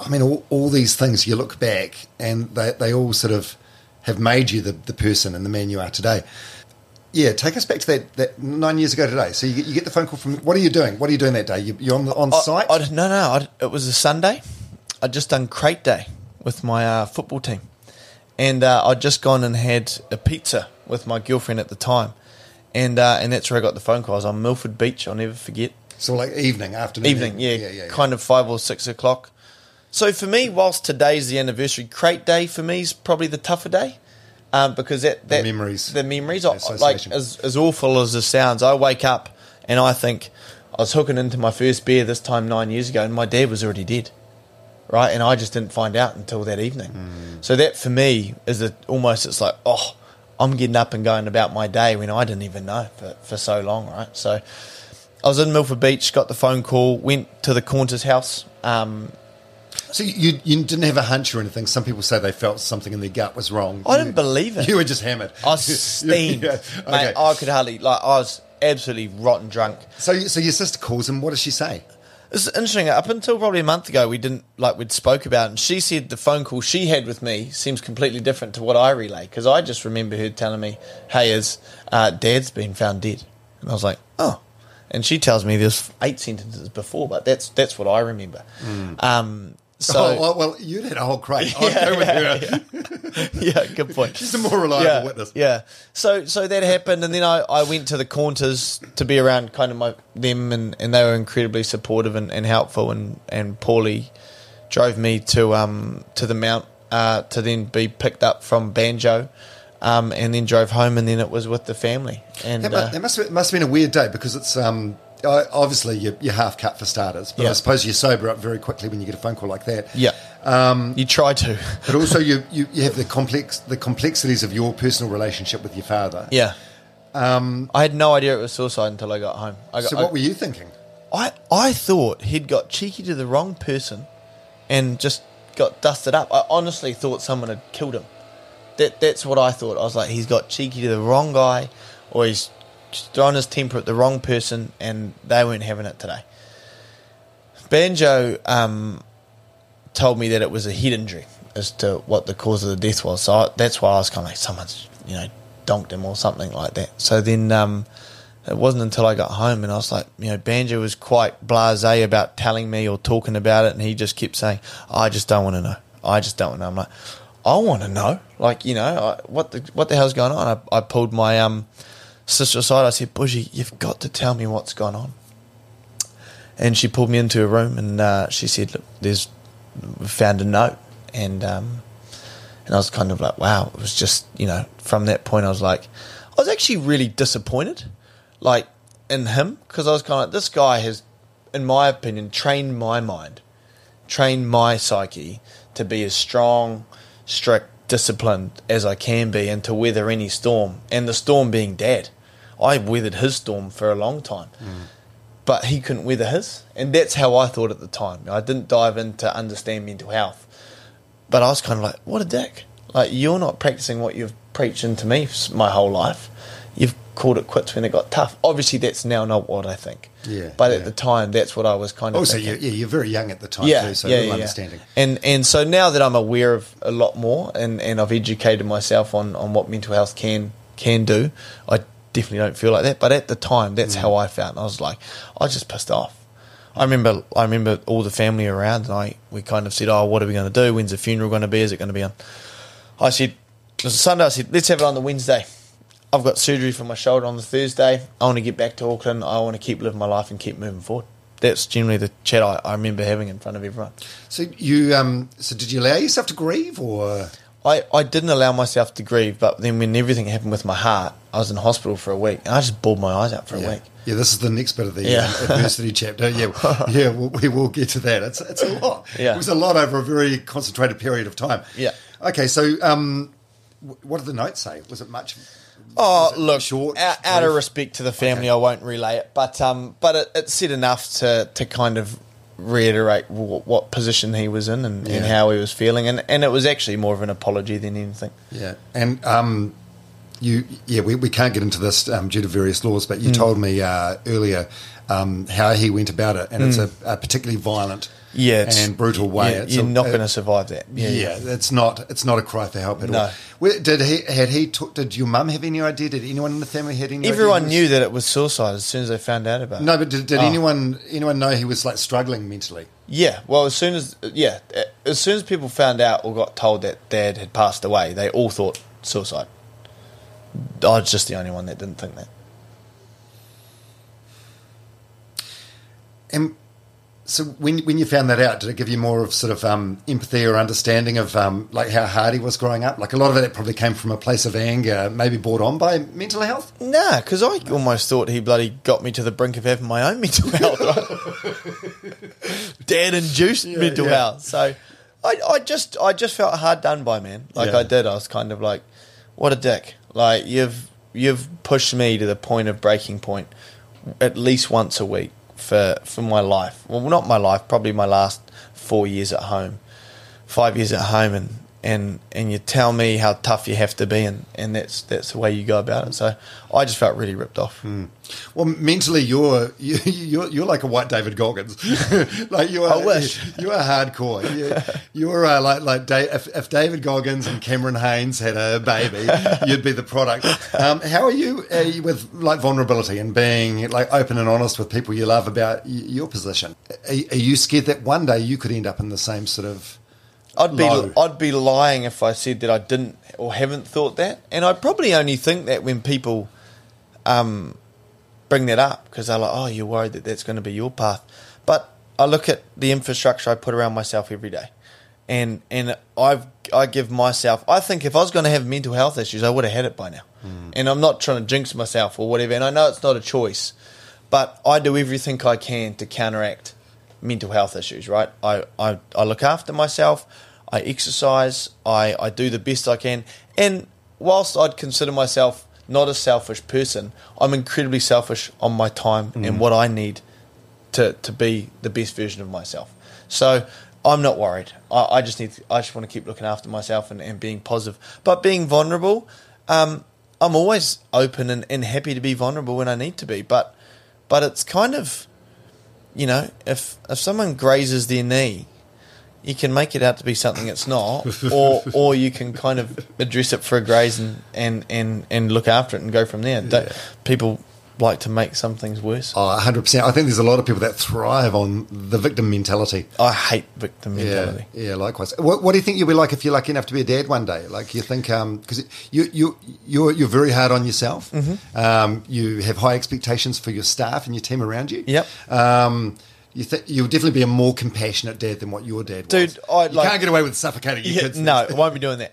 I mean, all, all these things you look back and they, they all sort of have made you the, the person and the man you are today. Yeah, take us back to that, that nine years ago today. So you, get- you get the phone call from. What are you doing? What are you doing that day? You, you're on the, on I- site. I, no, no, I, it was a Sunday. I'd just done crate day with my uh, football team. And uh, I'd just gone and had a pizza with my girlfriend at the time. And uh, and that's where I got the phone call. I was on Milford Beach, I'll never forget. so like evening, afternoon, Evening, yeah, yeah, kind of five or six o'clock. So for me, whilst today's the anniversary, crate day for me is probably the tougher day. Um, because that, that memories. the memories, The I- like as as awful as it sounds, I wake up and I think I was hooking into my first beer this time nine years ago, and my dad was already dead, right? And I just didn't find out until that evening. So that for me is a, almost it's like oh, I'm getting up and going about my day when I didn't even know for for so long, right? So I was in Milford Beach, got the phone call, went to the Cornter's house. Um, So you you didn't have a hunch or anything. Some people say they felt something in their gut was wrong. I didn't believe it. You were just hammered. I (laughs) was steamed, Yeah, mate. okay. I could hardly like. I was absolutely rotten drunk. So so your sister calls him. What does she say? It's interesting. Up until probably a month ago, we didn't like we'd spoke about, it, and she said the phone call she had with me seems completely different to what I relay because I just remember her telling me, "Hey, is uh, Dad's been found dead," and I was like, "Oh," and she tells me there's eight sentences before, but that's that's what I remember. Um, so oh, well, you had a whole crate. I'll go with her. yeah, good point. She's a more reliable yeah, witness. Yeah. So so that happened, and then I, I went to the Cornters to be around kind of my them, and, and they were incredibly supportive and, and helpful, and and Paulie drove me to um to the Mount uh, to then be picked up from Banjo. Um, and then drove home, and then it was with the family. And That, mu- uh, that must have, must have been a weird day because it's um, I- obviously you're, you're half cut for starters, but I suppose you sober up very quickly when you get a phone call like that. yeah, um, you try to, But also you, you, you have the complex the complexities of your personal relationship with your father. yeah. Um, I had no idea it was suicide until I got home. I got, So I- what were you thinking? I I thought he'd got cheeky to the wrong person and just got dusted up. I honestly thought someone had killed him. That that's what I thought. I was like, he's got cheeky to the wrong guy, or he's throwing his temper at the wrong person, and they weren't having it today. Banjo um, told me that it was a head injury as to what the cause of the death was. So I, that's why I was kind of like, someone's, you know, donked him or something like that. So then um, it wasn't until I got home and I was like, you know, Banjo was quite blasé about telling me or talking about it. And he just kept saying, I just don't want to know. I just don't want to know. I'm like, I want to know. Like, you know, I, what the what the hell's going on? I, I pulled my um, sister aside. I said, Bushy, you've got to tell me what's gone on. And she pulled me into a room and uh, she said, look, there's we found a note. And um, and I was kind of like, wow. It was just, you know, from that point, I was like, I was actually really disappointed, like in him, because I was kind of like, this guy has, in my opinion, trained my mind, trained my psyche to be as strong, strict, disciplined as I can be, and to weather any storm. And the storm being dad, I weathered his storm for a long time. But he couldn't weather his, and that's how I thought at the time. I didn't dive in to understand mental health, but I was kind of like, what a dick. Like, you're not practicing what you've preached into me my whole life. You've called it quits when it got tough. Obviously, that's now not what I think. Yeah, But yeah. at the time, that's what I was kind of Also, thinking. you, yeah, you're very young at the time Yeah, too, so yeah, little yeah. understanding. And and so now that I'm aware of a lot more, and, and I've educated myself on, on what mental health can can do, I definitely don't feel like that. But at the time, that's Mm. how I felt. I was like, I was just pissed off. I remember I remember all the family around, and I we kind of said, "Oh, what are we going to do? When's the funeral going to be? Is it going to be on?" I said, "It was a Sunday." I said, "Let's have it on the Wednesday." I've got surgery for my shoulder on the Thursday. I want to get back to Auckland. I want to keep living my life and keep moving forward. That's generally the chat I, I remember having in front of everyone. So you, um, so did you allow yourself to grieve, or I, I didn't allow myself to grieve, but then when everything happened with my heart, I was in hospital for a week, and I just bawled my eyes out for a week. Yeah, this is the next bit of the Yeah. um, (laughs) adversity chapter. Yeah, (laughs) yeah, we'll, we will get to that. It's it's a lot. Yeah. It was a lot over a very concentrated period of time. Yeah. Okay, so um, what did the note say? Was it much? Oh, look, short, out, out of respect to the family, Okay. I won't relay it, but um, but it, it said enough to to kind of reiterate what, what position he was in and, and how he was feeling, and and it was actually more of an apology than anything. Yeah, and um, you, yeah, we, we can't get into this um, due to various laws, but you told me uh, earlier um, how he went about it, and it's a, a particularly violent. Yeah, and brutal way. Yeah, you're a- not going to survive that. Yeah, Yeah, it's not. It's not a cry for help at No. all. Where- Did he? Had he? T- did your mum have any idea? Did anyone in the family had any? Everyone knew that it was suicide as soon as they found out about it. No, but did, did Oh. anyone anyone know he was like struggling mentally? Yeah, well, as soon as yeah, as soon as people found out or got told that Dad had passed away, they all thought suicide. I was just the only one that didn't think that. And so when when you found that out, did it give you more of sort of um, empathy or understanding of um, like how hard he was growing up? Like a lot of it probably came from a place of anger, maybe brought on by mental health. Nah, because I almost thought he bloody got me to the brink of having my own (laughs) mental health. Dad induced mental yeah. health, so I, I just I just felt hard done by, man. Like Yeah. I did. I was kind of like, what a dick. Like you've you've pushed me to the point of breaking point at least once a week for for my life. Well, not my life, probably my last four years at home, five years at home, and and and you tell me how tough you have to be, and and that's that's the way you go about it. So I just felt really ripped off. Well, mentally, you're you, you're you're like a white David Goggins. (laughs) like you are. I wish. you are hardcore. You, you're uh, like like Da- if, if David Goggins and Cameron Hanes had a baby, (laughs) you'd be the product. Um, how are you, uh, you with like vulnerability and being like open and honest with people you love about y- your position? Are, are you scared that one day you could end up in the same sort of? I'd be? I'd be lying if I said that I didn't or haven't thought that, and I probably only think that when people um, bring that up because they're like, "Oh, you're worried that that's going to be your path," but I look at the infrastructure I put around myself every day, and and I've I give myself. I think if I was going to have mental health issues, I would have had it by now, and I'm not trying to jinx myself or whatever. And I know it's not a choice, but I do everything I can to counteract mental health issues, right? I, I, I look after myself, I exercise, I, I do the best I can. And whilst I'd consider myself not a selfish person, I'm incredibly selfish on my time and what I need to, to be the best version of myself. So I'm not worried. I, I just need to, I just want to keep looking after myself and, and being positive. But being vulnerable, um, I'm always open and, and happy to be vulnerable when I need to be. But but it's kind of, you know, if if someone grazes their knee, you can make it out to be something it's not, (laughs) or or you can kind of address it for a graze and and and, and look after it and go from there. Don't- People like to make some things worse. Oh, 100%. I think there's a lot of people that thrive on the victim mentality. I hate victim Yeah, mentality. yeah, likewise. What, what do you think you'll be like if you're lucky enough to be a dad one day? Like you think, because you you you're you're very hard on yourself. Mm-hmm. Um, you have high expectations for your staff and your team around you. Yep. Um, you think you'll definitely be a more compassionate dad than what your dad was. Dude, I, you like- can't get away with suffocating your Yeah, kids. no, (laughs) I won't be doing that.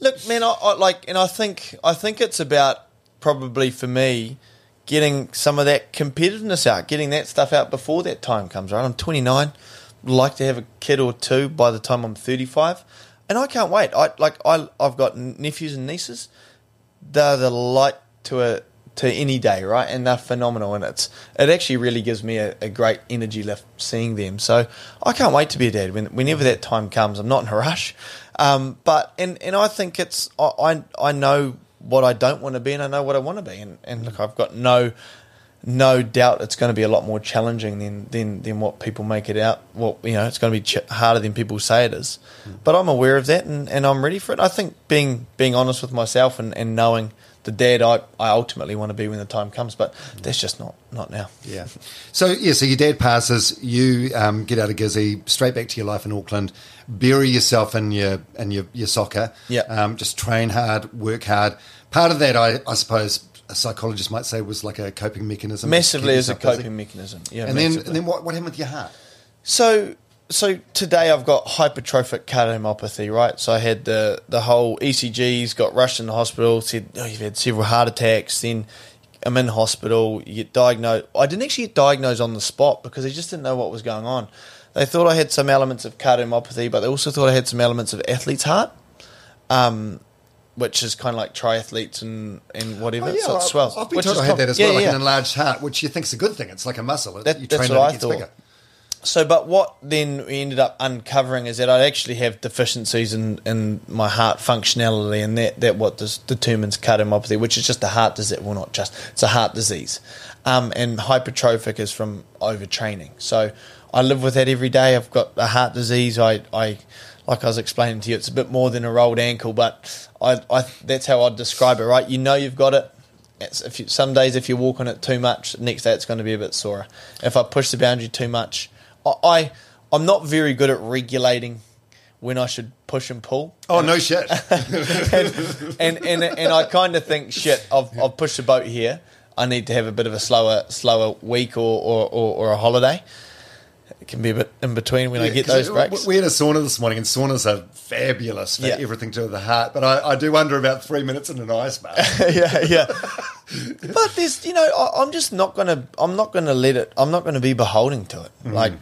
Look, man, I, I like, and I think I think it's about probably for me getting some of that competitiveness out, getting that stuff out before that time comes. Right, I'm 29, like to have a kid or two by the time I'm 35, and I can't wait. I like I I've got nephews and nieces. They're the light to a to any day, right? And they're phenomenal, and it's it actually really gives me a, a great energy lift seeing them. So I can't wait to be a dad when, whenever that time comes. I'm not in a rush, um, but and and I think it's I I, I know what I don't want to be, and I know what I want to be, and and look, I've got no no doubt it's going to be a lot more challenging than than, than what people make it out. Well, you know, it's going to be ch- harder than people say it is. But I'm aware of that, and, and I'm ready for it. I think being being honest with myself and, and knowing the dad I, I ultimately want to be when the time comes, but that's just not not now. Yeah. So yeah, so your dad passes, you um, get out of Gizzy, straight back to your life in Auckland, bury yourself in your in your, your soccer. Yeah. Um, just train hard, work hard. Part of that, I, I suppose, a psychologist might say, was like a coping mechanism. Massively as a yourself busy. coping mechanism. Yeah, And then, and then what, what happened with your heart? So so today I've got hypertrophic cardiomyopathy, right? So I had the the whole ECGs, got rushed in the hospital, said, oh, you've had several heart attacks, then I'm in hospital, you get diagnosed. I didn't actually get diagnosed on the spot because they just didn't know what was going on. They thought I had some elements of cardiomyopathy, but they also thought I had some elements of athlete's heart, um, which is kind of like triathletes and, and whatever. Oh, yeah, so it I've- swells. I've been which told I had that as yeah, well, like an enlarged heart, which you think's a good thing. It's like a muscle. It, That- you that's train what it, I it gets thought. bigger. So, but what then we ended up uncovering is that I actually have deficiencies in, in my heart functionality, and that, that what determines cardiomyopathy, which is just a heart disease. Well, not just, it's a heart disease. Um, and hypertrophic is from overtraining. So I live with that every day. I've got a heart disease. I, I like I was explaining to you, it's a bit more than a rolled ankle, but I, I that's how I'd describe it, right? You know you've got it. It's, if you, some days if you walk on it too much, next day it's going to be a bit sore. If I push the boundary too much, I, I I'm not very good at regulating when I should push and pull. Oh, no shit. (laughs) and, and and and I kind of think shit. I've I've pushed the boat here. I need to have a bit of a slower slower week or or, or, or a holiday. It can be a bit in between when I get those breaks. We had a sauna this morning, and saunas are fabulous for Yeah. everything to the heart. But I, I do wonder about three minutes in an ice bath. (laughs) yeah, yeah. (laughs) but there's, you know, I, I'm just not gonna. I'm not gonna let it. I'm not gonna be beholden to it. Like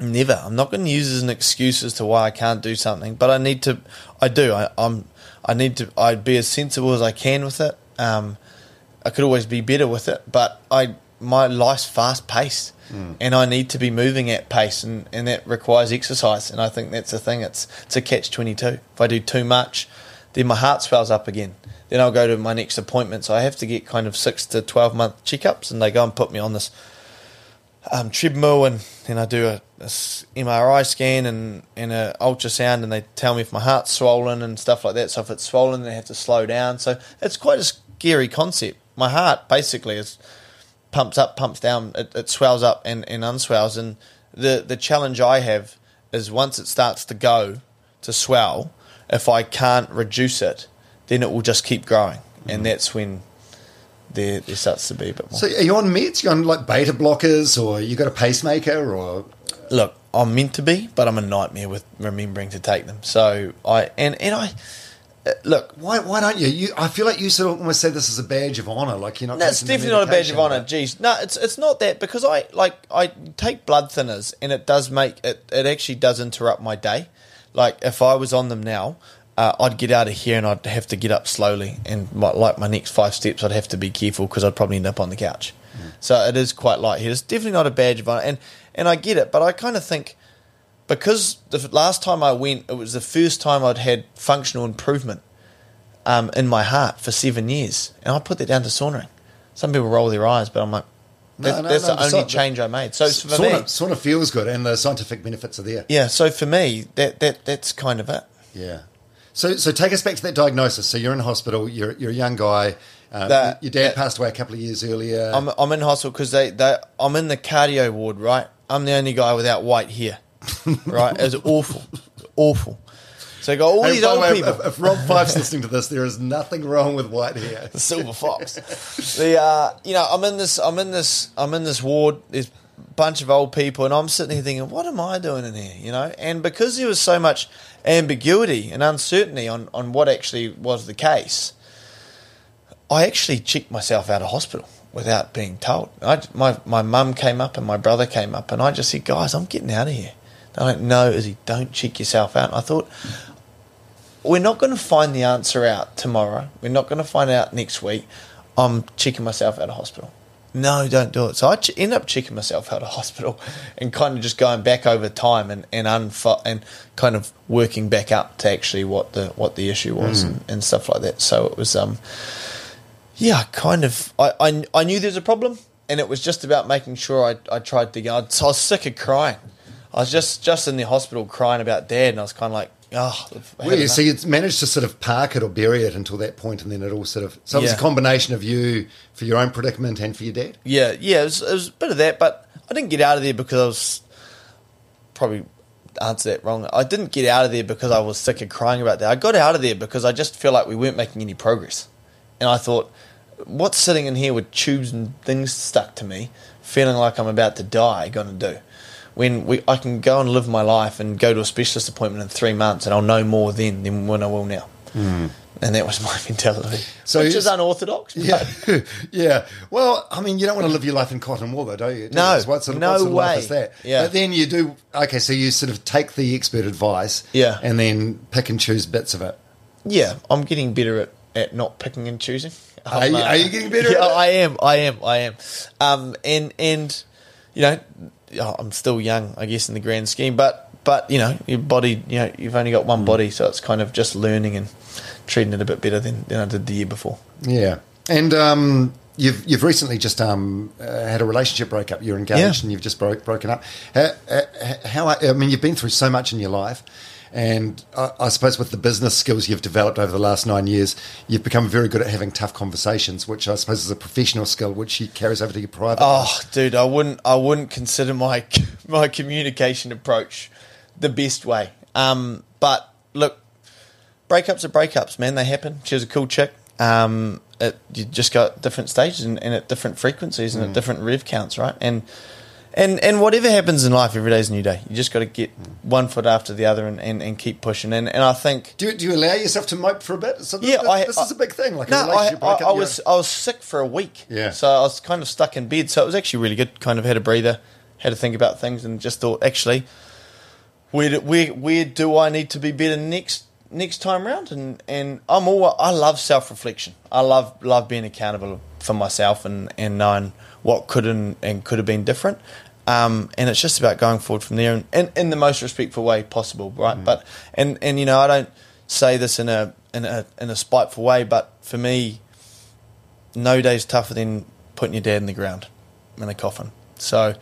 never. I'm not gonna use it as an excuse as to why I can't do something. But I need to. I do. I, I'm. I need to. I'd be as sensible as I can with it. Um, I could always be better with it, but I my life's fast paced. And I need to be moving at pace, and, and that requires exercise. And I think that's the thing. It's it's a catch twenty two. If I do too much, then my heart swells up again. Then I'll go to my next appointment. So I have to get kind of six to twelve month checkups, and they go and put me on this um, treadmill, and then I do a MRI scan and and a ultrasound, and they tell me if my heart's swollen and stuff like that. So if it's swollen, they have to slow down. So it's quite a scary concept. My heart basically is pumps up, pumps down, it, it swells up and, and unswells. And the, the challenge I have is once it starts to go to swell, if I can't reduce it, then it will just keep growing. And mm-hmm. that's when there, there starts to be a bit more. so are you on meds? You on like beta blockers, or you got a pacemaker, or Look, I'm meant to be, but I'm a nightmare with remembering to take them. So I, and, and I, look, why? Why don't you? You, I feel like you sort of almost say this as a badge of honor, like you're not. No, it's definitely not a badge of honor. Geez, no, it's it's not that because I like I take blood thinners and it does make it. It actually does interrupt my day. Like if I was on them now, uh, I'd get out of here and I'd have to get up slowly, and my, like my next five steps, I'd have to be careful because I'd probably end up on the couch. So it is quite light here. It's definitely not a badge of honor, and and I get it, but I kind of think because the last time I went, it was the first time I'd had functional improvement um, in my heart for seven years, and I put that down to saunering. Some people roll their eyes, but I'm like, that- no, that's no, the the only change I made. So for sauna, me, sauna feels good, and the scientific benefits are there. yeah. So for me, that that that's kind of it. Yeah. So, so take us back to that diagnosis. So you're in hospital. You're you're a young guy. Um, That- your dad that- passed away a couple of years earlier. I'm I'm in hospital because they, they I'm in the cardio ward, right? I'm the only guy without white hair, (laughs) right? It's awful, awful. So I got all Hey, these old way, people. If, if Rob Fyfe's listening to this, there is nothing wrong with white hair. (laughs) the silver fox. the uh, you know, I'm in this, I'm in this, I'm in this ward. There's a bunch of old people, and I'm sitting here thinking, what am I doing in here? You know, and because there was so much ambiguity and uncertainty on on what actually was the case, I actually checked myself out of hospital without being told. I, my my mum came up and my brother came up, and I just said, guys, I'm getting out of here. They're like, no, Izzy, don't check yourself out. And I thought, we're not going to find the answer out tomorrow. We're not going to find out next week. I'm checking myself out of hospital. No, don't do it. So I ch- end up checking myself out of (laughs) hospital and kind of just going back over time and and, unfo- and kind of working back up to actually what the what the issue was and, and stuff like that. So it was um yeah, kind of. I, I, I knew there's a problem, and it was just about making sure I, I tried to go. So I was sick of crying. I was just, just in the hospital crying about dad, and I was kind of like, oh. Well, you enough." so you managed to sort of park it or bury it until that point, and then it all sort of. So it was a combination of you for your own predicament and for your dad. Yeah, yeah, it was, it was a bit of that, but I didn't get out of there because I was probably answer that wrong. I didn't get out of there because I was sick of crying about that. I got out of there because I just feel like we weren't making any progress, and I thought, what's sitting in here with tubes and things stuck to me, feeling like I'm about to die, going to do? When we, I can go and live my life and go to a specialist appointment in three months, and I'll know more then than when I will now. And that was my (laughs) mentality. So which is unorthodox. (laughs) Yeah, (laughs) yeah. Well, I mean, you don't want to live your life in cotton wool, though, do you? Do No, you? what sort of, no what sort of life way. is that? Yeah. But then you do. Okay, so you sort of take the expert advice, Yeah. and then pick and choose bits of it. Yeah, I'm getting better at, at not picking and choosing. Are you- I'm, are you getting better Yeah? I am. I am. I am. Um, and and you know, oh, I'm still young, I guess, in the grand scheme. But but you know, your body, you know, you've only got one body, so it's kind of just learning and treating it a bit better than, than I did the year before. Yeah, and um, you've you've recently just um, uh, had a relationship breakup. You're engaged, Yeah. and you've just broke broken up. How, uh, how I mean, you've been through so much in your life, and I, I suppose with the business skills you've developed over the last nine years, you've become very good at having tough conversations, which I suppose is a professional skill which she carries over to your private. life. Oh, dude, I wouldn't. I wouldn't consider my (laughs) my communication approach the best way. Um, but look, breakups are breakups, man. They happen. She was a cool chick. Um, it, you just got different stages and, and at different frequencies and at different rev counts, right? And and and whatever happens in life, every day's a new day. You just got to get one foot after the other and, and, and keep pushing. And and I think Do you, do you allow yourself to mope for a bit? So yeah, this, I, this I- is a big thing. Like a no, I, relationship I, breakup. I was I was sick for a week. Yeah. So I was kind of stuck in bed. So it was actually really good. Kind of had a breather, had to think about things, and just thought actually, where do, where where do I need to be better next next time round? And and I'm all I love self reflection. I love love being accountable for myself and and knowing what could and, and could have been different. Um, and it's just about going forward from there, and in, in the most respectful way possible, right? But and and you know I don't say this in a in a in a spiteful way, but for me, no day's tougher than putting your dad in the ground in a coffin. So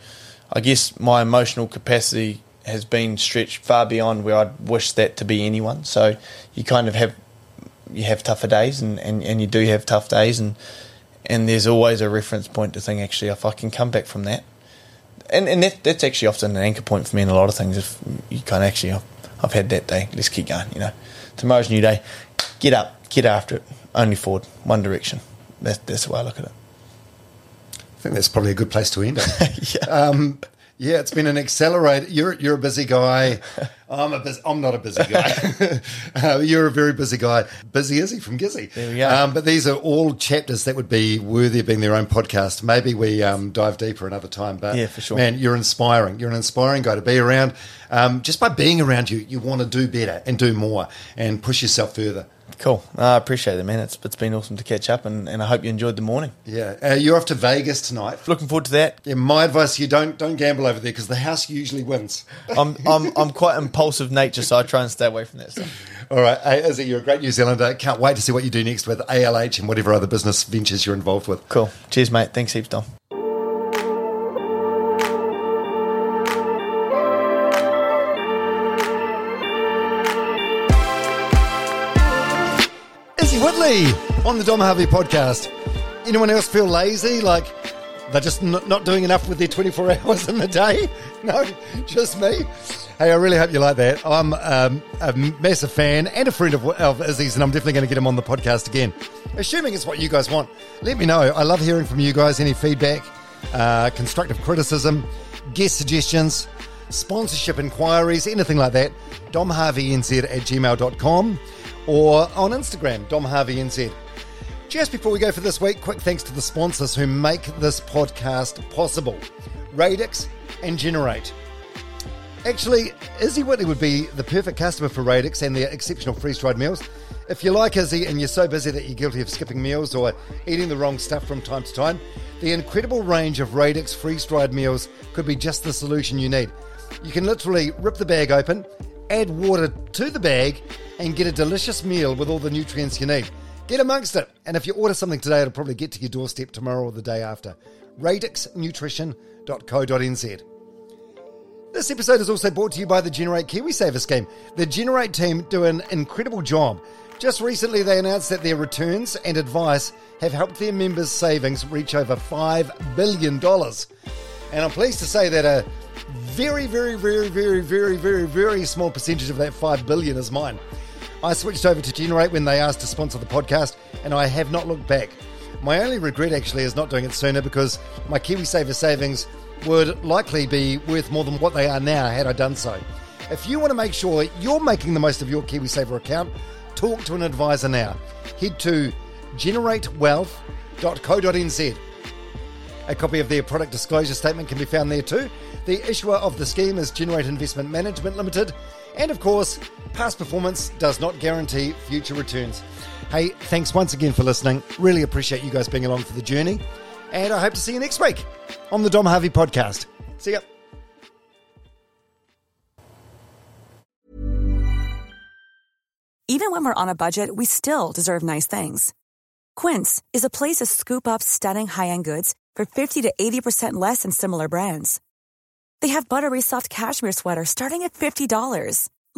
I guess my emotional capacity has been stretched far beyond where I'd wish that to be anyone. So you kind of have you have tougher days and, and, and you do have tough days and and there's always a reference point to think actually if I can come back from that. And and that, that's actually often an anchor point for me in a lot of things. If you can actually I've, I've had that day. Let's keep going you know. Tomorrow's a new day. Get up. Get after it. Only forward. One direction. That's, that's the way I look at it. I think that's probably a good place to end it. (laughs) yeah. Um, yeah, it's been an accelerator. You're you're a busy guy. I'm a busy, I'm not a busy guy. (laughs) uh, you're a very busy guy. Busy Izzy from Gizzy. There we go. Um, but these are all chapters that would be worthy of being their own podcast. Maybe we um, dive deeper another time. But Yeah, for sure. man, you're inspiring. You're an inspiring guy to be around. Um, just by being around you, you want to do better and do more and push yourself further. Cool. I appreciate it, man. It's, it's been awesome to catch up, and, and I hope you enjoyed the morning. Yeah, uh, you're off to Vegas tonight. Looking forward to that. Yeah, my advice you don't don't gamble over there because the house usually wins. (laughs) I'm I'm I'm quite impulsive nature, so I try and stay away from that stuff. All right. Hey, Izzy, you're a great New Zealander. Can't wait to see what you do next with ALH and whatever other business ventures you're involved with. Cool. Cheers, mate. Thanks heaps, Dom. On the Dom Harvey podcast. Anyone else feel lazy? Like they're just n- not doing enough with their 24 (laughs) hours in the day? No, just me. Hey, I really hope you like that. I'm um, a massive fan and a friend of, of Izzy's, and I'm definitely going to get him on the podcast again. Assuming it's what you guys want. Let me know. I love hearing from you guys. Any feedback, uh, constructive criticism, guest suggestions, sponsorship inquiries, anything like that. domharveynz at gmail.com or on Instagram, domharveynz. Just before we go for this week, quick thanks to the sponsors who make this podcast possible Radix and Generate. Actually, Izzy Whitley would be the perfect customer for Radix and their exceptional freeze-dried meals. If you like Izzy and you're so busy that you're guilty of skipping meals or eating the wrong stuff from time to time, the incredible range of Radix freeze-dried meals could be just the solution you need. You can literally rip the bag open, add water to the bag, and get a delicious meal with all the nutrients you need. Get amongst it. And if you order something today, it'll probably get to your doorstep tomorrow or the day after. radixnutrition.co.nz. This episode is also brought to you by the Generate KiwiSaver scheme. The Generate team do an incredible job. Just recently, they announced that their returns and advice have helped their members' savings reach over $5 billion. And I'm pleased to say that a very, very, very, very, very, very, very small percentage of that 5 billion is mine. I switched over to Generate when they asked to sponsor the podcast, and I have not looked back. My only regret actually is not doing it sooner because my KiwiSaver savings would likely be worth more than what they are now had I done so. If you want to make sure you're making the most of your KiwiSaver account, talk to an advisor now. Head to generatewealth.co.nz. A copy of their product disclosure statement can be found there too. The issuer of the scheme is Generate Investment Management Limited. And of course, past performance does not guarantee future returns. Hey, thanks once again for listening. Really appreciate you guys being along for the journey. And I hope to see you next week on the Dom Harvey podcast. See ya. Even when we're on a budget, we still deserve nice things. Quince is a place to scoop up stunning high-end goods for 50 to 80% less than similar brands. They have buttery soft cashmere sweaters starting at $50,